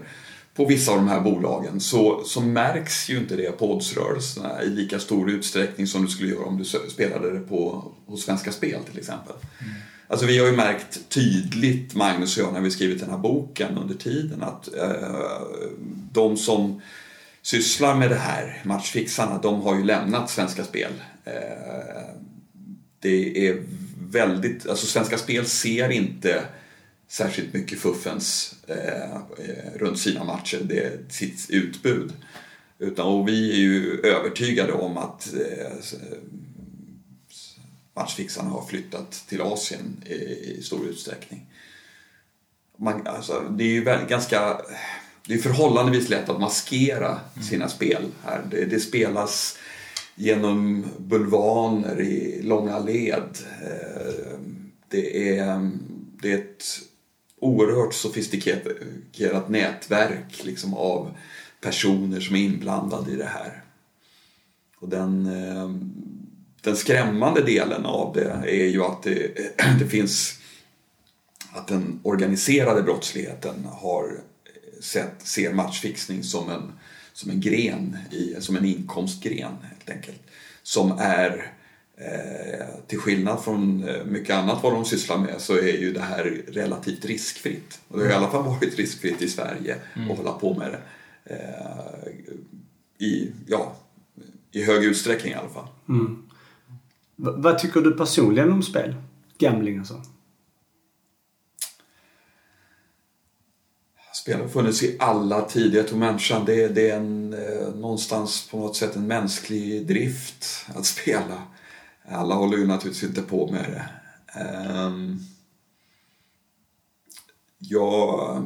på vissa av de här bolagen så, så märks ju inte det på oddsrörelserna i lika stor utsträckning som du skulle göra om du spelade det på, hos Svenska Spel till exempel. Mm. Alltså vi har ju märkt tydligt, Magnus och jag, när vi skrivit den här boken under tiden att eh, de som sysslar med det här, matchfixarna, de har ju lämnat Svenska Spel. Eh, det är väldigt, alltså Svenska Spel ser inte särskilt mycket fuffens eh, runt sina matcher, det sitt utbud. Utan, och vi är ju övertygade om att eh, matchfixarna har flyttat till Asien i, i stor utsträckning. Man, alltså, det är ju väldigt, ganska det är förhållandevis lätt att maskera sina spel här. Det, det spelas genom bulvaner i långa led. Eh, det är, det är ett oerhört sofistikerat nätverk liksom, av personer som är inblandade i det här. Och den, eh, den skrämmande delen av det är ju att det, det finns att den organiserade brottsligheten har sett, ser matchfixning som en, som en gren, i, som en inkomstgren helt enkelt. Som är, eh, till skillnad från eh, mycket annat vad de sysslar med, så är ju det här relativt riskfritt. Och det har i alla fall varit riskfritt i Sverige mm. att hålla på med det. Eh, I, ja, i hög utsträckning i alla fall. Mm. vad tycker du personligen om spel? Gambling alltså? Spel har funnits i alla tider. Jag tror människan, det, det är en, eh, någonstans på något sätt en mänsklig drift att spela. Alla håller ju naturligtvis inte på med det. Um, jag,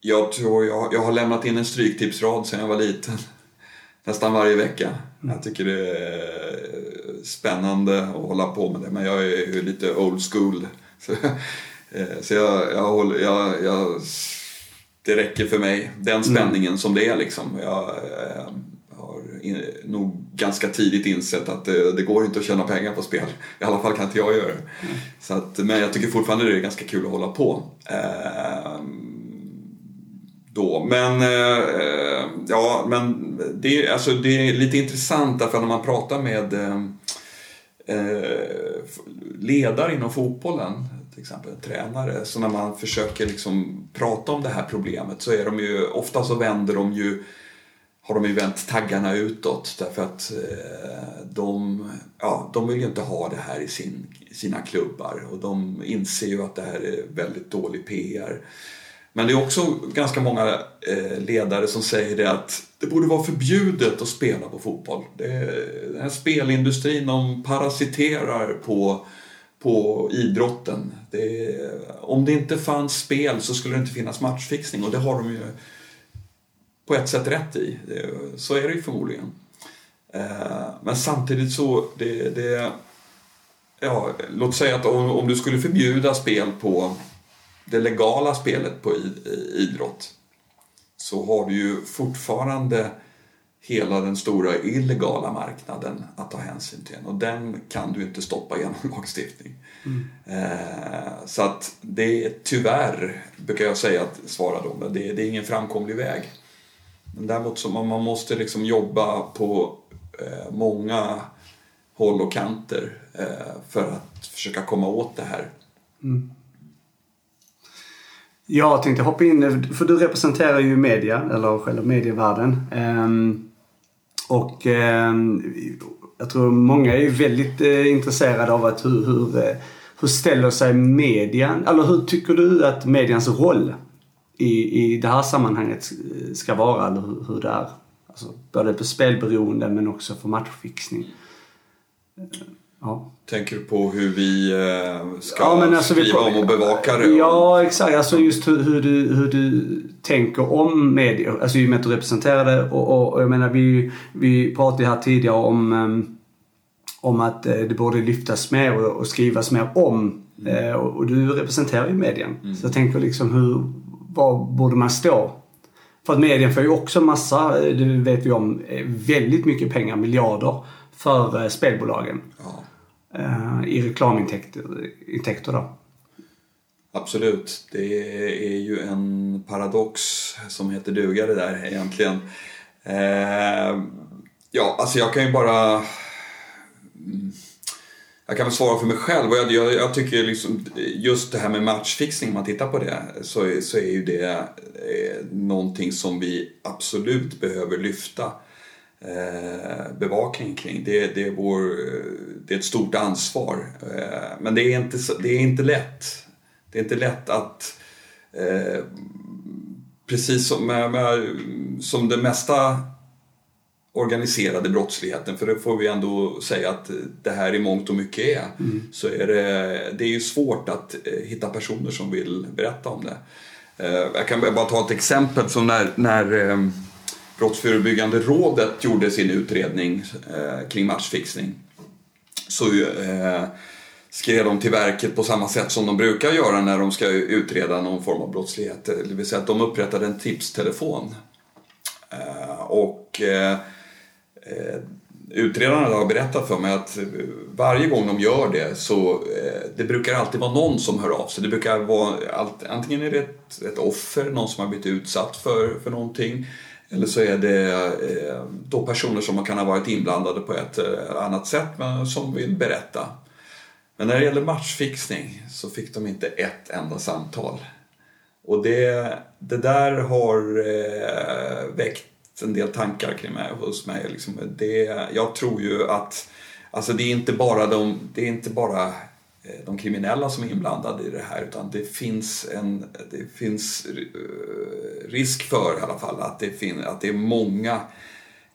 jag tror jag, jag har lämnat in en stryktipsrad sedan jag var liten. Nästan varje vecka. Mm. Jag tycker det är spännande att hålla på med det men jag är ju lite old school. Så, eh, så jag, jag, håller, jag, jag det räcker för mig. Den mm. spänningen mm. som det är liksom. Jag eh, in, nog ganska tidigt insett att det, det, går inte att tjäna pengar på spel. I alla fall kan inte jag göra det. Mm. Så att, men jag tycker fortfarande det är ganska kul att hålla på. Eh, då. Men, eh, ja, men det, alltså, det är lite intressant därför när man pratar med eh, eh ledare inom fotbollen till exempel tränare. Så när man försöker liksom prata om det här problemet så är de ju, ofta så vänder de ju, har de ju vänt taggarna utåt därför att eh, de, ja, de vill ju inte ha det här i sin, sina klubbar och de inser ju att det här är väldigt dålig PR. Men det är också ganska många eh, ledare som säger det att det borde vara förbjudet att spela på fotboll. Det, den här spelindustrin de parasiterar på på idrotten. Det, om det inte fanns spel så skulle det inte finnas matchfixning och det har de ju på ett sätt rätt i. Så är det ju förmodligen. Eh, men samtidigt så, det, det, ja, låt säga att om, om du skulle förbjuda spel på det legala spelet på idrott så har du ju fortfarande hela den stora illegala marknaden att ta hänsyn till. Och den kan du inte stoppa genom lagstiftning. Mm. Eh, så att det är tyvärr, brukar jag säga att svara då, det, det är ingen framkomlig väg. Men däremot så man, man måste liksom jobba på eh, många håll och kanter eh, för att försöka komma åt det här. Mm. Jag tänkte hoppa in, för du representerar ju media, eller själva medievärlden. Um, och um, jag tror många är väldigt uh, intresserade av att hur, hur, uh, hur ställer sig median, eller hur tycker du att medians roll i, i det här sammanhanget ska vara, eller hur, hur det är? Alltså, både på spelberoende men också för matchfixning. Ja. Tänker du på hur vi eh, ska ja, men alltså skriva vi, om och bevaka det? Ja, exakt. Alltså just hur, hur, du, hur du tänker om media. Alltså i och med att du representerar det. Och, och, och jag menar, vi, vi pratade här tidigare om, om att det borde lyftas mer och, och skrivas mer om. Mm. Och, och, du representerar ju medien. Mm. Så jag tänker liksom hur, var borde man stå? För att medien får ju också massa, det vet vi om, väldigt mycket pengar, miljarder, för uh, spelbolagen. Ja eh, i reklamintäkter då. Absolut. Det är ju en paradox som heter duga det där egentligen. Eh, ja, alltså jag kan ju bara... Jag kan väl svara för mig själv och jag, jag, jag tycker liksom just det här med matchfixning, om man tittar på det, så, är, så är ju det eh, någonting som vi absolut behöver lyfta Eh, bevakning kring. Det, det, är vår, det är ett stort ansvar. Eh, men det är, inte, det är inte lätt. Det är inte lätt att eh, precis som, med, med, som det mesta organiserade brottsligheten, för det får vi ändå säga att det här i mångt och mycket är, mm. så är det, det är ju svårt att hitta personer som vill berätta om det. Jag kan bara ta ett exempel som när, när Brottsförebyggande rådet gjorde sin utredning eh, kring matchfixning så eh, skrev de till verket på samma sätt som de brukar göra när de ska utreda någon form av brottslighet. Det vill säga att de upprättade en tipstelefon. Eh, och eh, eh Eh, utredarna har berättat för mig att eh, varje gång de gör det så eh, det brukar alltid vara någon som hör av sig. Det brukar vara antingen är det ett, ett offer, någon som har blivit utsatt för, för någonting eller så är det då personer som kan ha varit inblandade på ett annat sätt men som vill berätta. Men när det gäller matchfixning så fick de inte ett enda samtal. Och det, det där har väckt en del tankar kring mig, hos mig. Liksom det, jag tror ju att alltså det är inte bara de, det är inte bara eh, de kriminella som är inblandade i det här utan det finns en det finns eh, risk för i alla fall att det, fin, att det är många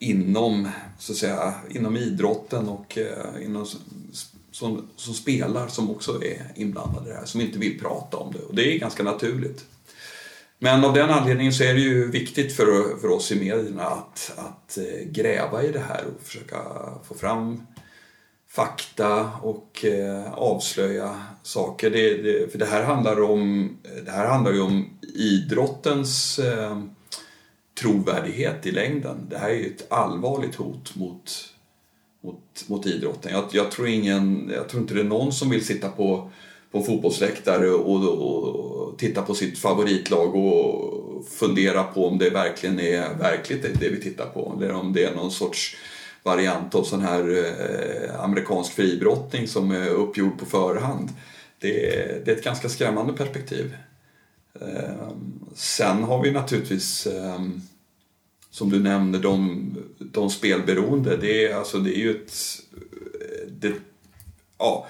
inom, så att säga, inom idrotten och eh, inom, som, som spelar som också är inblandade i det här, som inte vill prata om det. Och det är ganska naturligt. Men av den anledningen så är det ju viktigt för, för oss i medierna att, att eh, gräva i det här och försöka få fram fakta och eh, avslöja saker. Det, det, för det här handlar om, det här handlar ju om idrottens eh, trovärdighet i längden. Det här är ju ett allvarligt hot mot, mot, mot idrotten. Jag, jag, tror ingen, jag tror inte det är någon som vill sitta på, på en fotbollsläktare och, och, och titta på sitt favoritlag och fundera på om det verkligen är verkligt det vi tittar på. Eller om det är någon sorts variant av sån här eh, amerikansk fribrottning som är uppgjord på förhand. Det är, det är ett ganska skrämmande perspektiv. Eh, sen har vi naturligtvis eh, som du nämnde, de, de spelberoende. Det är, alltså, det är ju ett... Det, ja,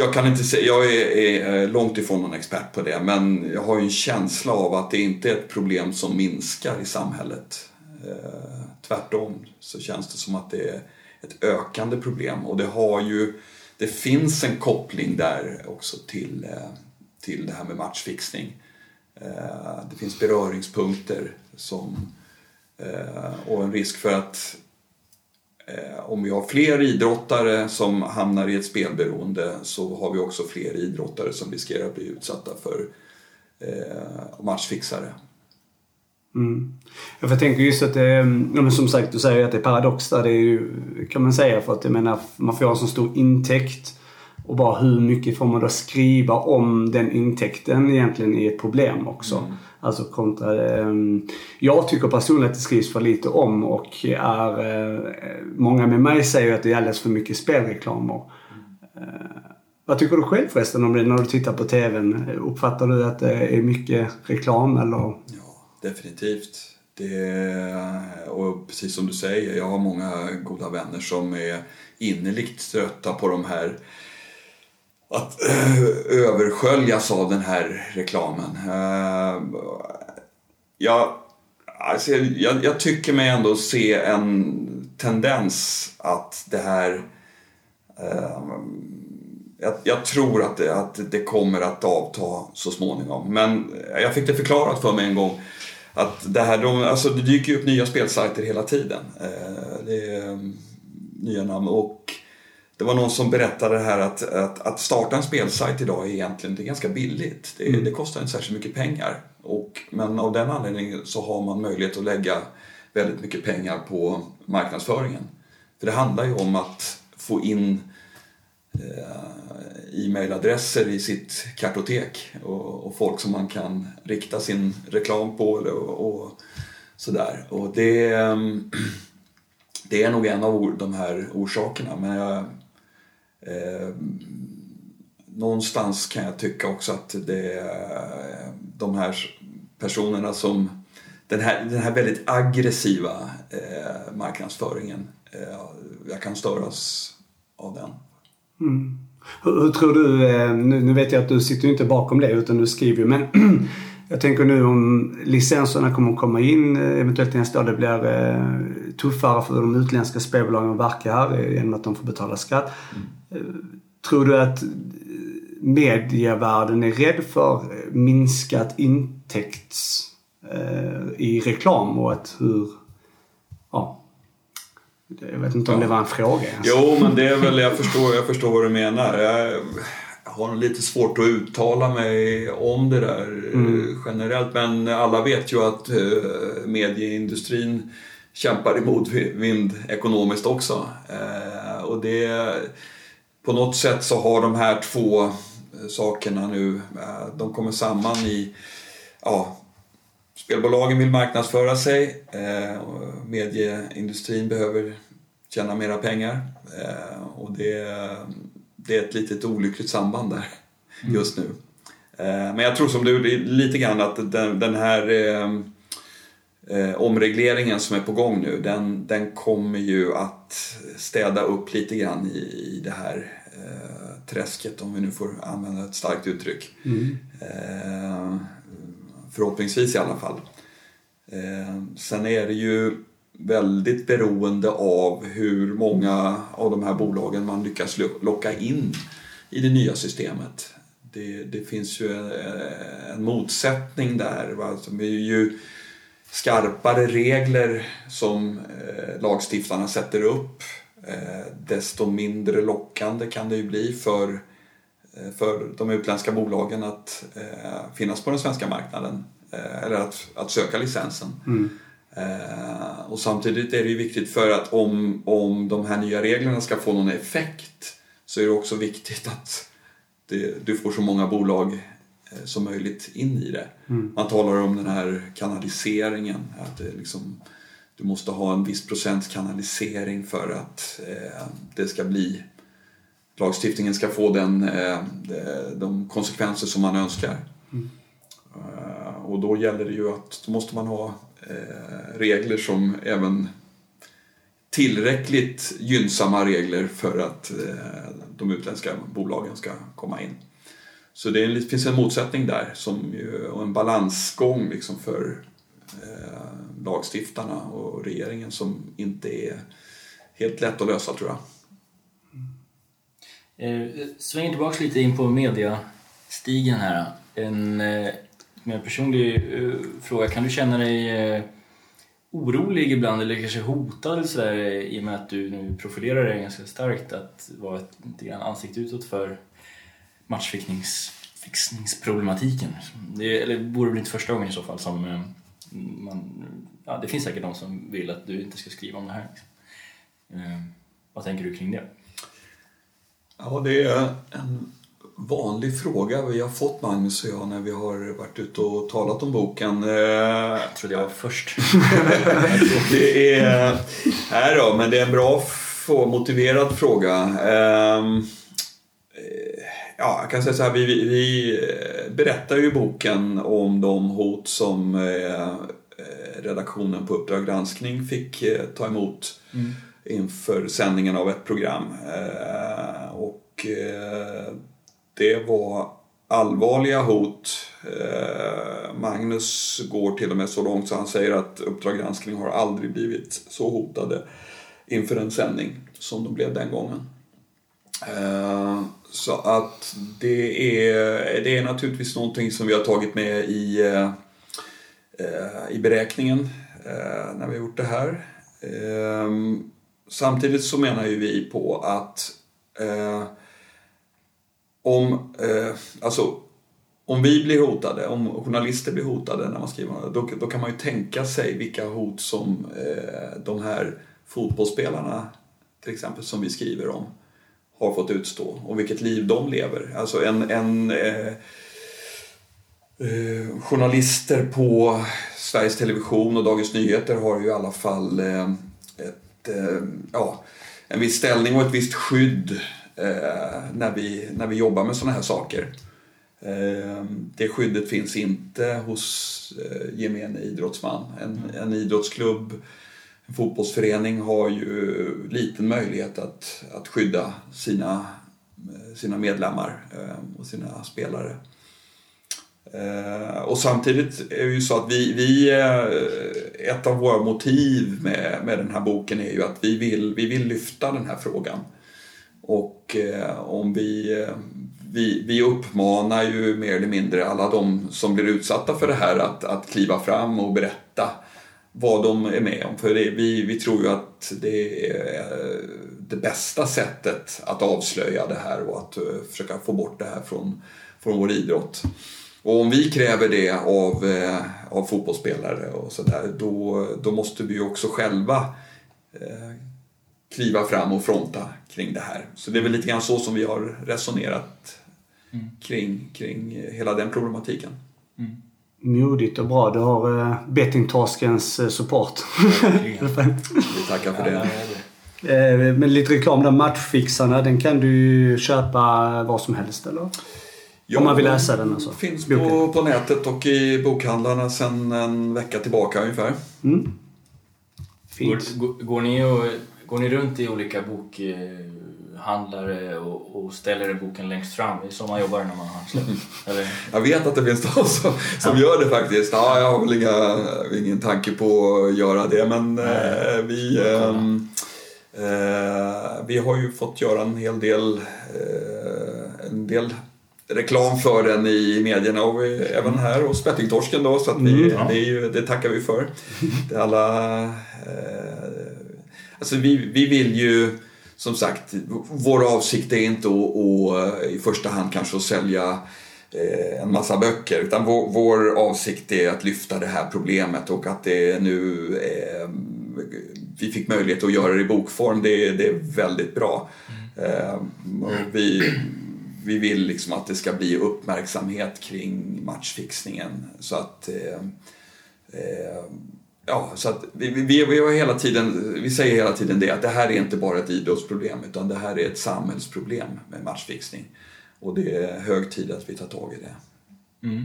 jag kan inte säga, jag är, är, eh, långt ifrån någon expert på det, men jag har ju en känsla av att det inte är ett problem som minskar i samhället. Eh, tvärtom så känns det som att det är ett ökande problem och det har ju det finns en koppling där också till, eh, till det här med matchfixning. Eh, det finns beröringspunkter som, eh, och en risk för att om vi har fler idrottare som hamnar i ett spelberoende så har vi också fler idrottare som riskerar att bli utsatta för eh, matchfixare. Mm. Jag tänker just att det, men som sagt, du säger att det är paradox där. Det är ju, kan man säga, för att jag menar, man får en så stor intäkt. Och bara hur mycket får man då skriva om den intäkten egentligen är ett problem också. Mm. Alltså kontra... Eh, jag tycker personligen att det skrivs för lite om och är... Eh, många med mig säger att det är alldeles för mycket spelreklamer. Mm. Eh, vad tycker du själv förresten om det när du tittar på TVn? Uppfattar du att det är mycket reklam eller? Ja, definitivt. Det, och precis som du säger, jag har många goda vänner som är innerligt trötta på de här att eh, översköljas av den här reklamen. Eh, jag, alltså, jag, jag, tycker mig ändå se en tendens att det här eh, jag, jag, tror att det, att det kommer att avta så småningom. Men jag fick det förklarat för mig en gång att det här, de, alltså det dyker upp nya spelsajter hela tiden. det är nya namn och det var någon som berättade det här att, att, att starta en spelsajt idag är egentligen det är ganska billigt. Det, mm. det, kostar inte särskilt mycket pengar. Och, men av den anledningen så har man möjlighet att lägga väldigt mycket pengar på marknadsföringen. För det handlar ju om att få in eh, e-mailadresser i sitt kartotek och, och, folk som man kan rikta sin reklam på och, och sådär. Och det, det är nog en av de här orsakerna. Men jag, Eh, någonstans kan jag tycka också att det eh, de här personerna som den här, den här väldigt aggressiva eh, marknadsföringen, eh, jag kan störas av den. Mm. Hur, hur, tror du, eh, nu, nu, vet jag att du sitter ju inte bakom det utan du skriver ju men eh, jag tänker nu om licenserna kommer att komma in eh, eventuellt nästa år. Det blir eh, tuffare för de utländska spelbolagen att verka här genom att de får betala skatt. Mm. Tror du att medievärlden är rädd för minskat intäkts eh, i reklam och att hur... Ja. Jag vet inte om det var en fråga ens. Jo, men det är väl, jag förstår, jag förstår vad du menar. Jag har lite svårt att uttala mig om det där mm. generellt, men alla vet ju att eh, medieindustrin kämpar i motvind ekonomiskt också. Eh, och det på något sätt så har de här två eh, sakerna nu, eh, de kommer samman i, ja, spelbolagen vill marknadsföra sig, eh, medieindustrin behöver tjäna mera pengar och det, det är ett litet olyckligt samband där mm. just nu. Men jag tror som du lite grann att den, den här eh, omregleringen som är på gång nu, den, den kommer ju att städa upp lite grann i, i det här eh, träsket, om vi nu får använda ett starkt uttryck. Mm. Eh, förhoppningsvis i alla fall. Eh, sen är det ju väldigt beroende av hur många av de här bolagen man lyckas locka in i det nya systemet. Det, det finns ju en, en motsättning där. Va? Alltså, som är ju, skarpare regler som eh, lagstiftarna sätter upp eh, desto mindre lockande kan det ju bli för, eh, för de utländska bolagen att eh, finnas på den svenska marknaden eh, eller att, att söka licensen. Mm. Eh, och samtidigt är det ju viktigt för att om, om de här nya reglerna ska få någon effekt så är det också viktigt att det, du får så många bolag Eh, som möjligt in i det. Mm. Man talar om den här kanaliseringen, att det liksom, du måste ha en viss procent kanalisering för att eh, det ska bli lagstiftningen ska få den, eh, de konsekvenser som man önskar. Mm. Och då gäller det ju att då måste man ha Eh, regler som även tillräckligt gynnsamma regler för att eh, de utländska bolagen ska komma in. Så det finns en motsättning där som ju, och en balansgång liksom för eh, lagstiftarna och regeringen som inte är helt lätt att lösa tror jag. Mm. Eh, svänger tillbaka lite in på mediastigen här. En eh, mer personlig eh, fråga. Kan du känna dig eh, orolig ibland eller kanske hotad sådär, eh, i och med att du nu profilerar dig ganska starkt att vara ett lite grann ansikte utåt för matchfixningsproblematiken. Det, eller vore väl inte första gången i så fall som man, ja, det finns säkert de som vill att du inte ska skriva om det här. Liksom. Vad tänker du kring det? Ja, det är en vanlig fråga vi har fått Magnus och jag när vi har varit ute och talat om boken. Jag trodde jag var först. det är, nej då, men det är en bra och motiverad fråga. Ehm, ja, jag kan säga så här, vi, vi berättar ju i boken om de hot som eh, redaktionen på Uppdrag granskning fick eh, ta emot mm. inför sändningen av ett program. Eh, och det var allvarliga hot. Eh, Magnus går till och med så långt så han säger att Uppdrag granskning har aldrig blivit så hotade inför en sändning som de blev den gången. Eh, så att det är, det är naturligtvis någonting som vi har tagit med i, eh, i beräkningen när vi har gjort det här. Samtidigt så menar ju vi på att eh, om, eh, alltså, om vi blir hotade, om journalister blir hotade när man skriver då, då kan man ju tänka sig vilka hot som eh, de här fotbollsspelarna till exempel som vi skriver om har fått utstå och vilket liv de lever. Alltså en, en eh, eh, journalister på Sveriges Television och Dagens Nyheter har ju i alla fall eh, ett, eh, ja, en viss ställning och ett visst skydd Eh, när, vi, när vi jobbar med sådana här saker. Eh, det skyddet finns inte hos eh, gemene idrottsman. En, en idrottsklubb en fotbollsförening har ju liten möjlighet att, att skydda sina, eh, sina medlemmar eh, och sina spelare. Och samtidigt är det ju så att vi, vi ett av våra motiv med, med den här boken är ju att vi vill, vi vill lyfta den här frågan. Och eh, om vi, eh, vi, vi uppmanar ju mer eller mindre alla de som blir utsatta för det här att, att kliva fram och berätta vad de är med om. För det, vi, vi tror ju att det är det bästa sättet att avslöja det här och att eh, försöka få bort det här från, från vår idrott. Och om vi kräver det av, av fotbollsspelare och sådär då, då måste vi ju också själva kliva fram och fronta kring det här. Så det är väl lite grann så som vi har resonerat mm. kring, kring hela den problematiken. Mm modigt och bra. Du har uh, bettingtorskens uh, support. Vi tackar för det. Uh, men lite reklam där, Matchfixarna, den kan du köpa var som helst eller? Ja, Om man vill läsa den alltså. Finns på, på nätet och i bokhandlarna sedan en vecka tillbaka ungefär. Mm. Fint. Går, går, går, ni och, går ni runt i olika bok handlare och, och ställer boken längst fram. Det är så man jobbar när man har släppt. Jag vet att det finns de som, som ja. gör det faktiskt. Ja, jag har väl inga, ingen tanke på att göra det men eh, vi, eh, eh, vi har ju fått göra en hel del, eh, en del reklam för den i medierna och vi, även här hos Bettingtorsken då så att vi, mm, ja. det, ju, det, tackar vi för. Det alla, eh, alltså vi, vi vill ju som sagt, vår avsikt är inte att, att i första hand kanske att sälja eh, en massa böcker utan vår, vår, avsikt är att lyfta det här problemet och att det nu eh, vi fick möjlighet att göra det i bokform, det, det är väldigt bra. Mm. Eh, vi, vi vill liksom att det ska bli uppmärksamhet kring matchfixningen så att eh, eh, Ja, så att vi, vi, vi, har hela tiden, vi säger hela tiden det att det här är inte bara ett idrottsproblem utan det här är ett samhällsproblem med matchfixning. Och det är hög tid att vi tar tag i det. Mm.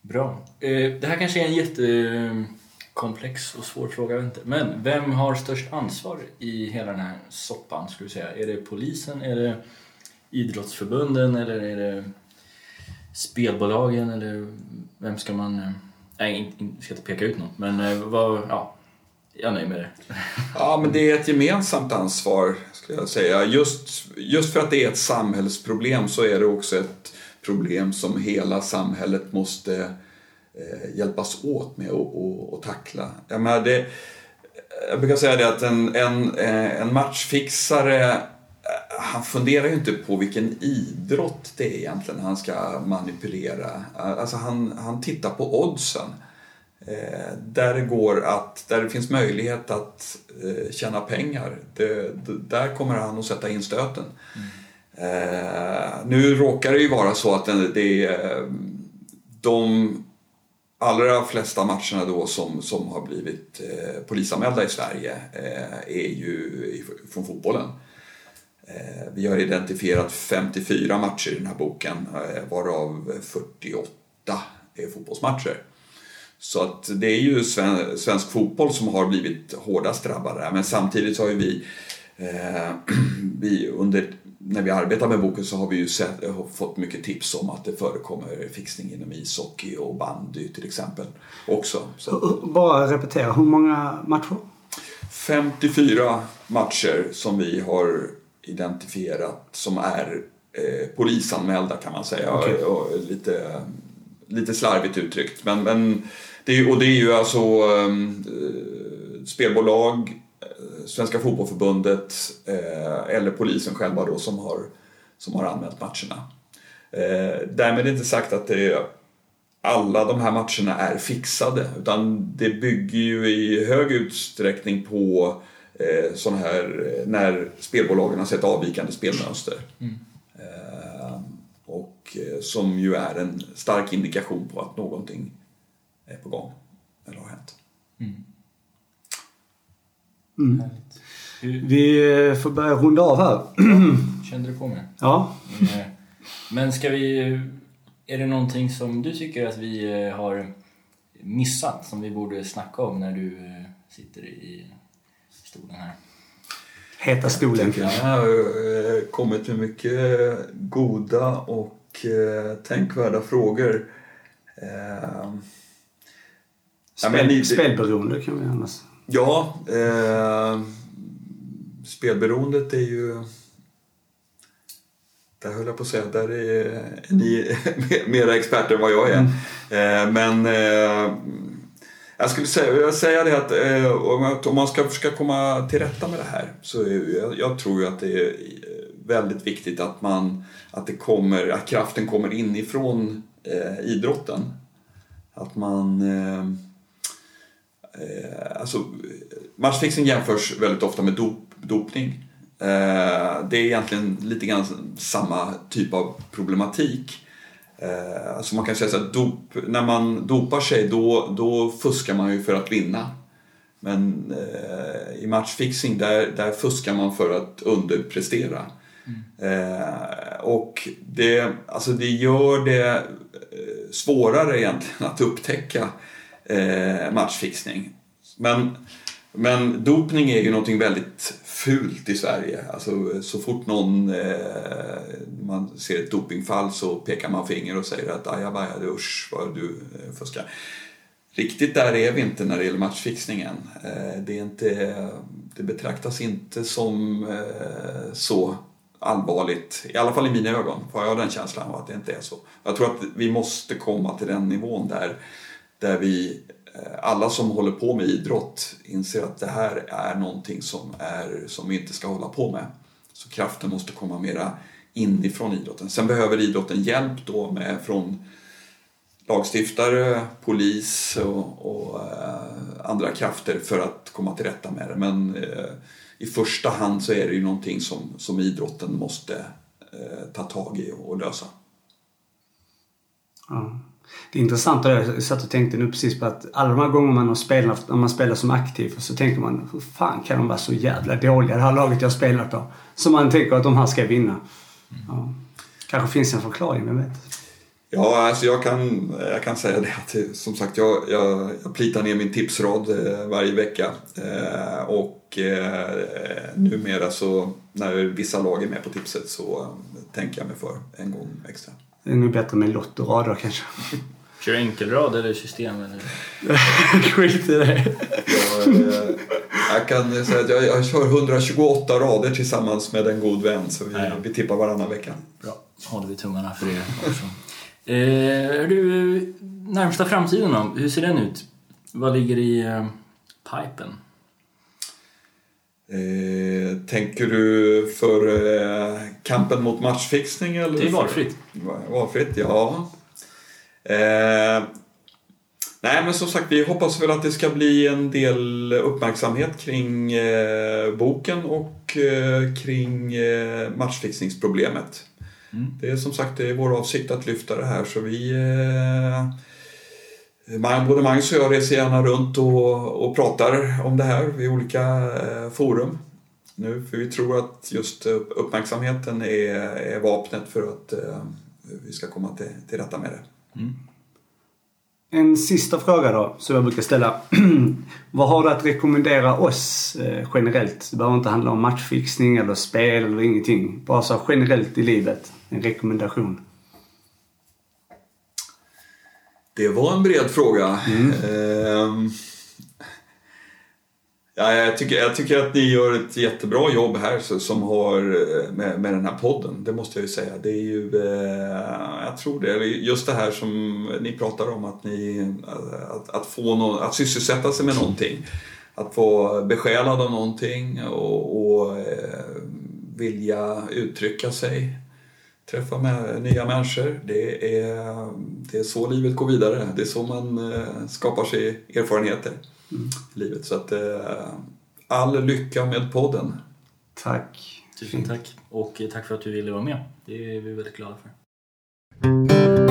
Bra. Eh, det här kanske är en jättekomplex och svår fråga, inte. Men vem har störst ansvar i hela den här soppan, skulle du säga? Är det polisen, är det idrottsförbunden eller är det spelbolagen eller vem ska man eh, Nej, jag ska inte peka ut någon, men eh, vad, ja, jag är nöjd med det. Ja, men det är ett gemensamt ansvar, skulle jag säga. Just, just för att det är ett samhällsproblem så är det också ett problem som hela samhället måste eh, hjälpas åt med att och, och tackla. Jag, menar, det, jag brukar säga det att en, en, eh, en matchfixare han funderar ju inte på vilken idrott det är egentligen han ska manipulera. Alltså han, han tittar på oddsen. Eh, där det går att, där det finns möjlighet att eh, tjäna pengar, det, det, där kommer han att sätta in stöten. Mm. Eh, nu råkar det ju vara så att det, det är eh, de allra flesta matcherna då som, som har blivit eh, polisanmälda i Sverige eh, är ju från fotbollen. Eh, vi har identifierat 54 matcher i den här boken eh, varav 48 är fotbollsmatcher. Så att det är ju sven, svensk fotboll som har blivit hårdast drabbade men samtidigt så har ju vi, eh, vi under när vi arbetar med boken så har vi ju sett, har fått mycket tips om att det förekommer fixning inom ishockey och bandy till exempel också. Så. Bara repetera, hur många matcher? 54 matcher som vi har identifierat som är eh, polisanmälda kan man säga. Okay. Och, och lite, lite slarvigt uttryckt. Men, men det är, och det är ju alltså ehm, eh, spelbolag, eh, Svenska Fotbollförbundet eh, eller polisen själva då som har, som har anmält matcherna. Eh, därmed är inte sagt att det är, alla de här matcherna är fixade utan det bygger ju i hög utsträckning på eh, sån här eh, när spelbolagen har sett avvikande spelmönster. Mm. Eh, och eh, som ju är en stark indikation på att någonting är på gång eller har hänt. Mm. Mm. Vi eh, får börja runda av här. Kände du på mig? Ja. Men ska vi... Är det någonting som du tycker att vi har missat som vi borde snacka om när du sitter i stolen här? Heta stolen. Jag har kommit med mycket goda och tänkvärda frågor. Spel, ja, spelberoende kan vi annars... Ja, eh, spelberoendet är ju... Där höll jag på att säga, där är ni mera experter än vad jag är. Mm. Eh, men eh, jag skulle säga, jag säga det att eh, om man ska försöka komma till rätta med det här så är, jag, jag tror ju att det är eh, väldigt viktigt att, man, att, det kommer, att kraften kommer inifrån eh, idrotten. Att man eh, eh, alltså, matchfixing jämförs väldigt ofta med dop, dopning. Eh, det är egentligen lite grann samma typ av problematik. Eh, alltså man kan säga så att dop, när man dopar sig då, då fuskar man ju för att vinna. Men eh, i matchfixing där, där fuskar man för att underprestera. Mm. Eh, och det, alltså det gör det eh, svårare egentligen att upptäcka eh, matchfixning. Men, men dopning är ju någonting väldigt fult i Sverige. Alltså, så fort någon eh, man ser ett dopingfall så pekar man finger och säger att ajabaja, usch vad du eh, fuskar. Riktigt där är vi inte när det gäller matchfixningen. Eh, det, är inte, det betraktas inte som eh, så allvarligt, i alla fall i mina ögon, får jag den känslan av att det inte är så. Jag tror att vi måste komma till den nivån där där vi Eh, alla som håller på med idrott inser att det här är någonting som, är, som vi inte ska hålla på med. Så kraften måste komma mera inifrån idrotten. Sen behöver idrotten hjälp då med från lagstiftare, polis och, och uh, andra krafter för att komma till rätta med det. Men uh, i första hand så är det ju någonting som, som idrotten måste uh, ta tag i och, och lösa. Mm. Det är intressant att jag satt och tänkte nu precis på att alla de här gångerna man har spelat, när man spelar som aktiv så tänker man hur fan kan de vara så jävla dåliga det här laget jag spelar på? Så man tänker att de här ska vinna. Ja. Kanske finns en förklaring, vem vet? Ja, alltså jag kan, jag kan säga det att som sagt jag, jag, jag plitar ner min tipsrad eh, varje vecka. Eh, och eh, numera så när vissa lag är med på tipset så tänker jag mig för en gång extra. Det är nog bättre med lottorader kanske. Kör enkelrad eller system? Eller? Skit i det. Jag, eh, jag kan säga att jag, jag kör 128 rader tillsammans med en god vän så vi, vi tippar varannan vecka. Bra, håller vi tummarna för det också. Eh, du, närmsta framtiden då? Hur ser den ut? Vad ligger i eh, pipen? Eh, tänker du för eh, kampen mot matchfixning? Eller Det är för- valfritt. Valfritt, ja. Eh, nej, men som sagt, vi hoppas väl att det ska bli en del uppmärksamhet kring eh, boken och eh, kring matchfixningsproblemet. Mm. Det är som sagt det är vår avsikt att lyfta det här så vi Både Magnus och jag reser gärna runt och, och pratar om det här vid olika eh, forum. Nu, för vi tror att just uppmärksamheten är, är vapnet för att eh, vi ska komma till, till rätta med det. En sista fråga då, som jag brukar ställa. Vad har du att rekommendera oss eh, generellt? Det behöver inte handla om matchfixning eller spel eller ingenting. Bara så generellt i livet. En rekommendation. Det var en bred fråga. Ehm, ja, jag, tycker, jag tycker att ni gör ett jättebra jobb här så, som har eh, med, med den här podden. Det måste jag ju säga. Det är ju, eh, jag tror det. Just det här som ni pratar om att, ni, att, att, få nå att sysselsätta sig med någonting. Att få besjälad av någonting och, och eh, vilja uttrycka sig träffa med nya människor. Det är, det är så livet går vidare. Det är så man eh, skapar sig erfarenheter i livet. Så att, eh, all lycka med podden. Tack. Tusen tack. Och eh, tack för att du ville vara med. Det är vi väldigt glada för.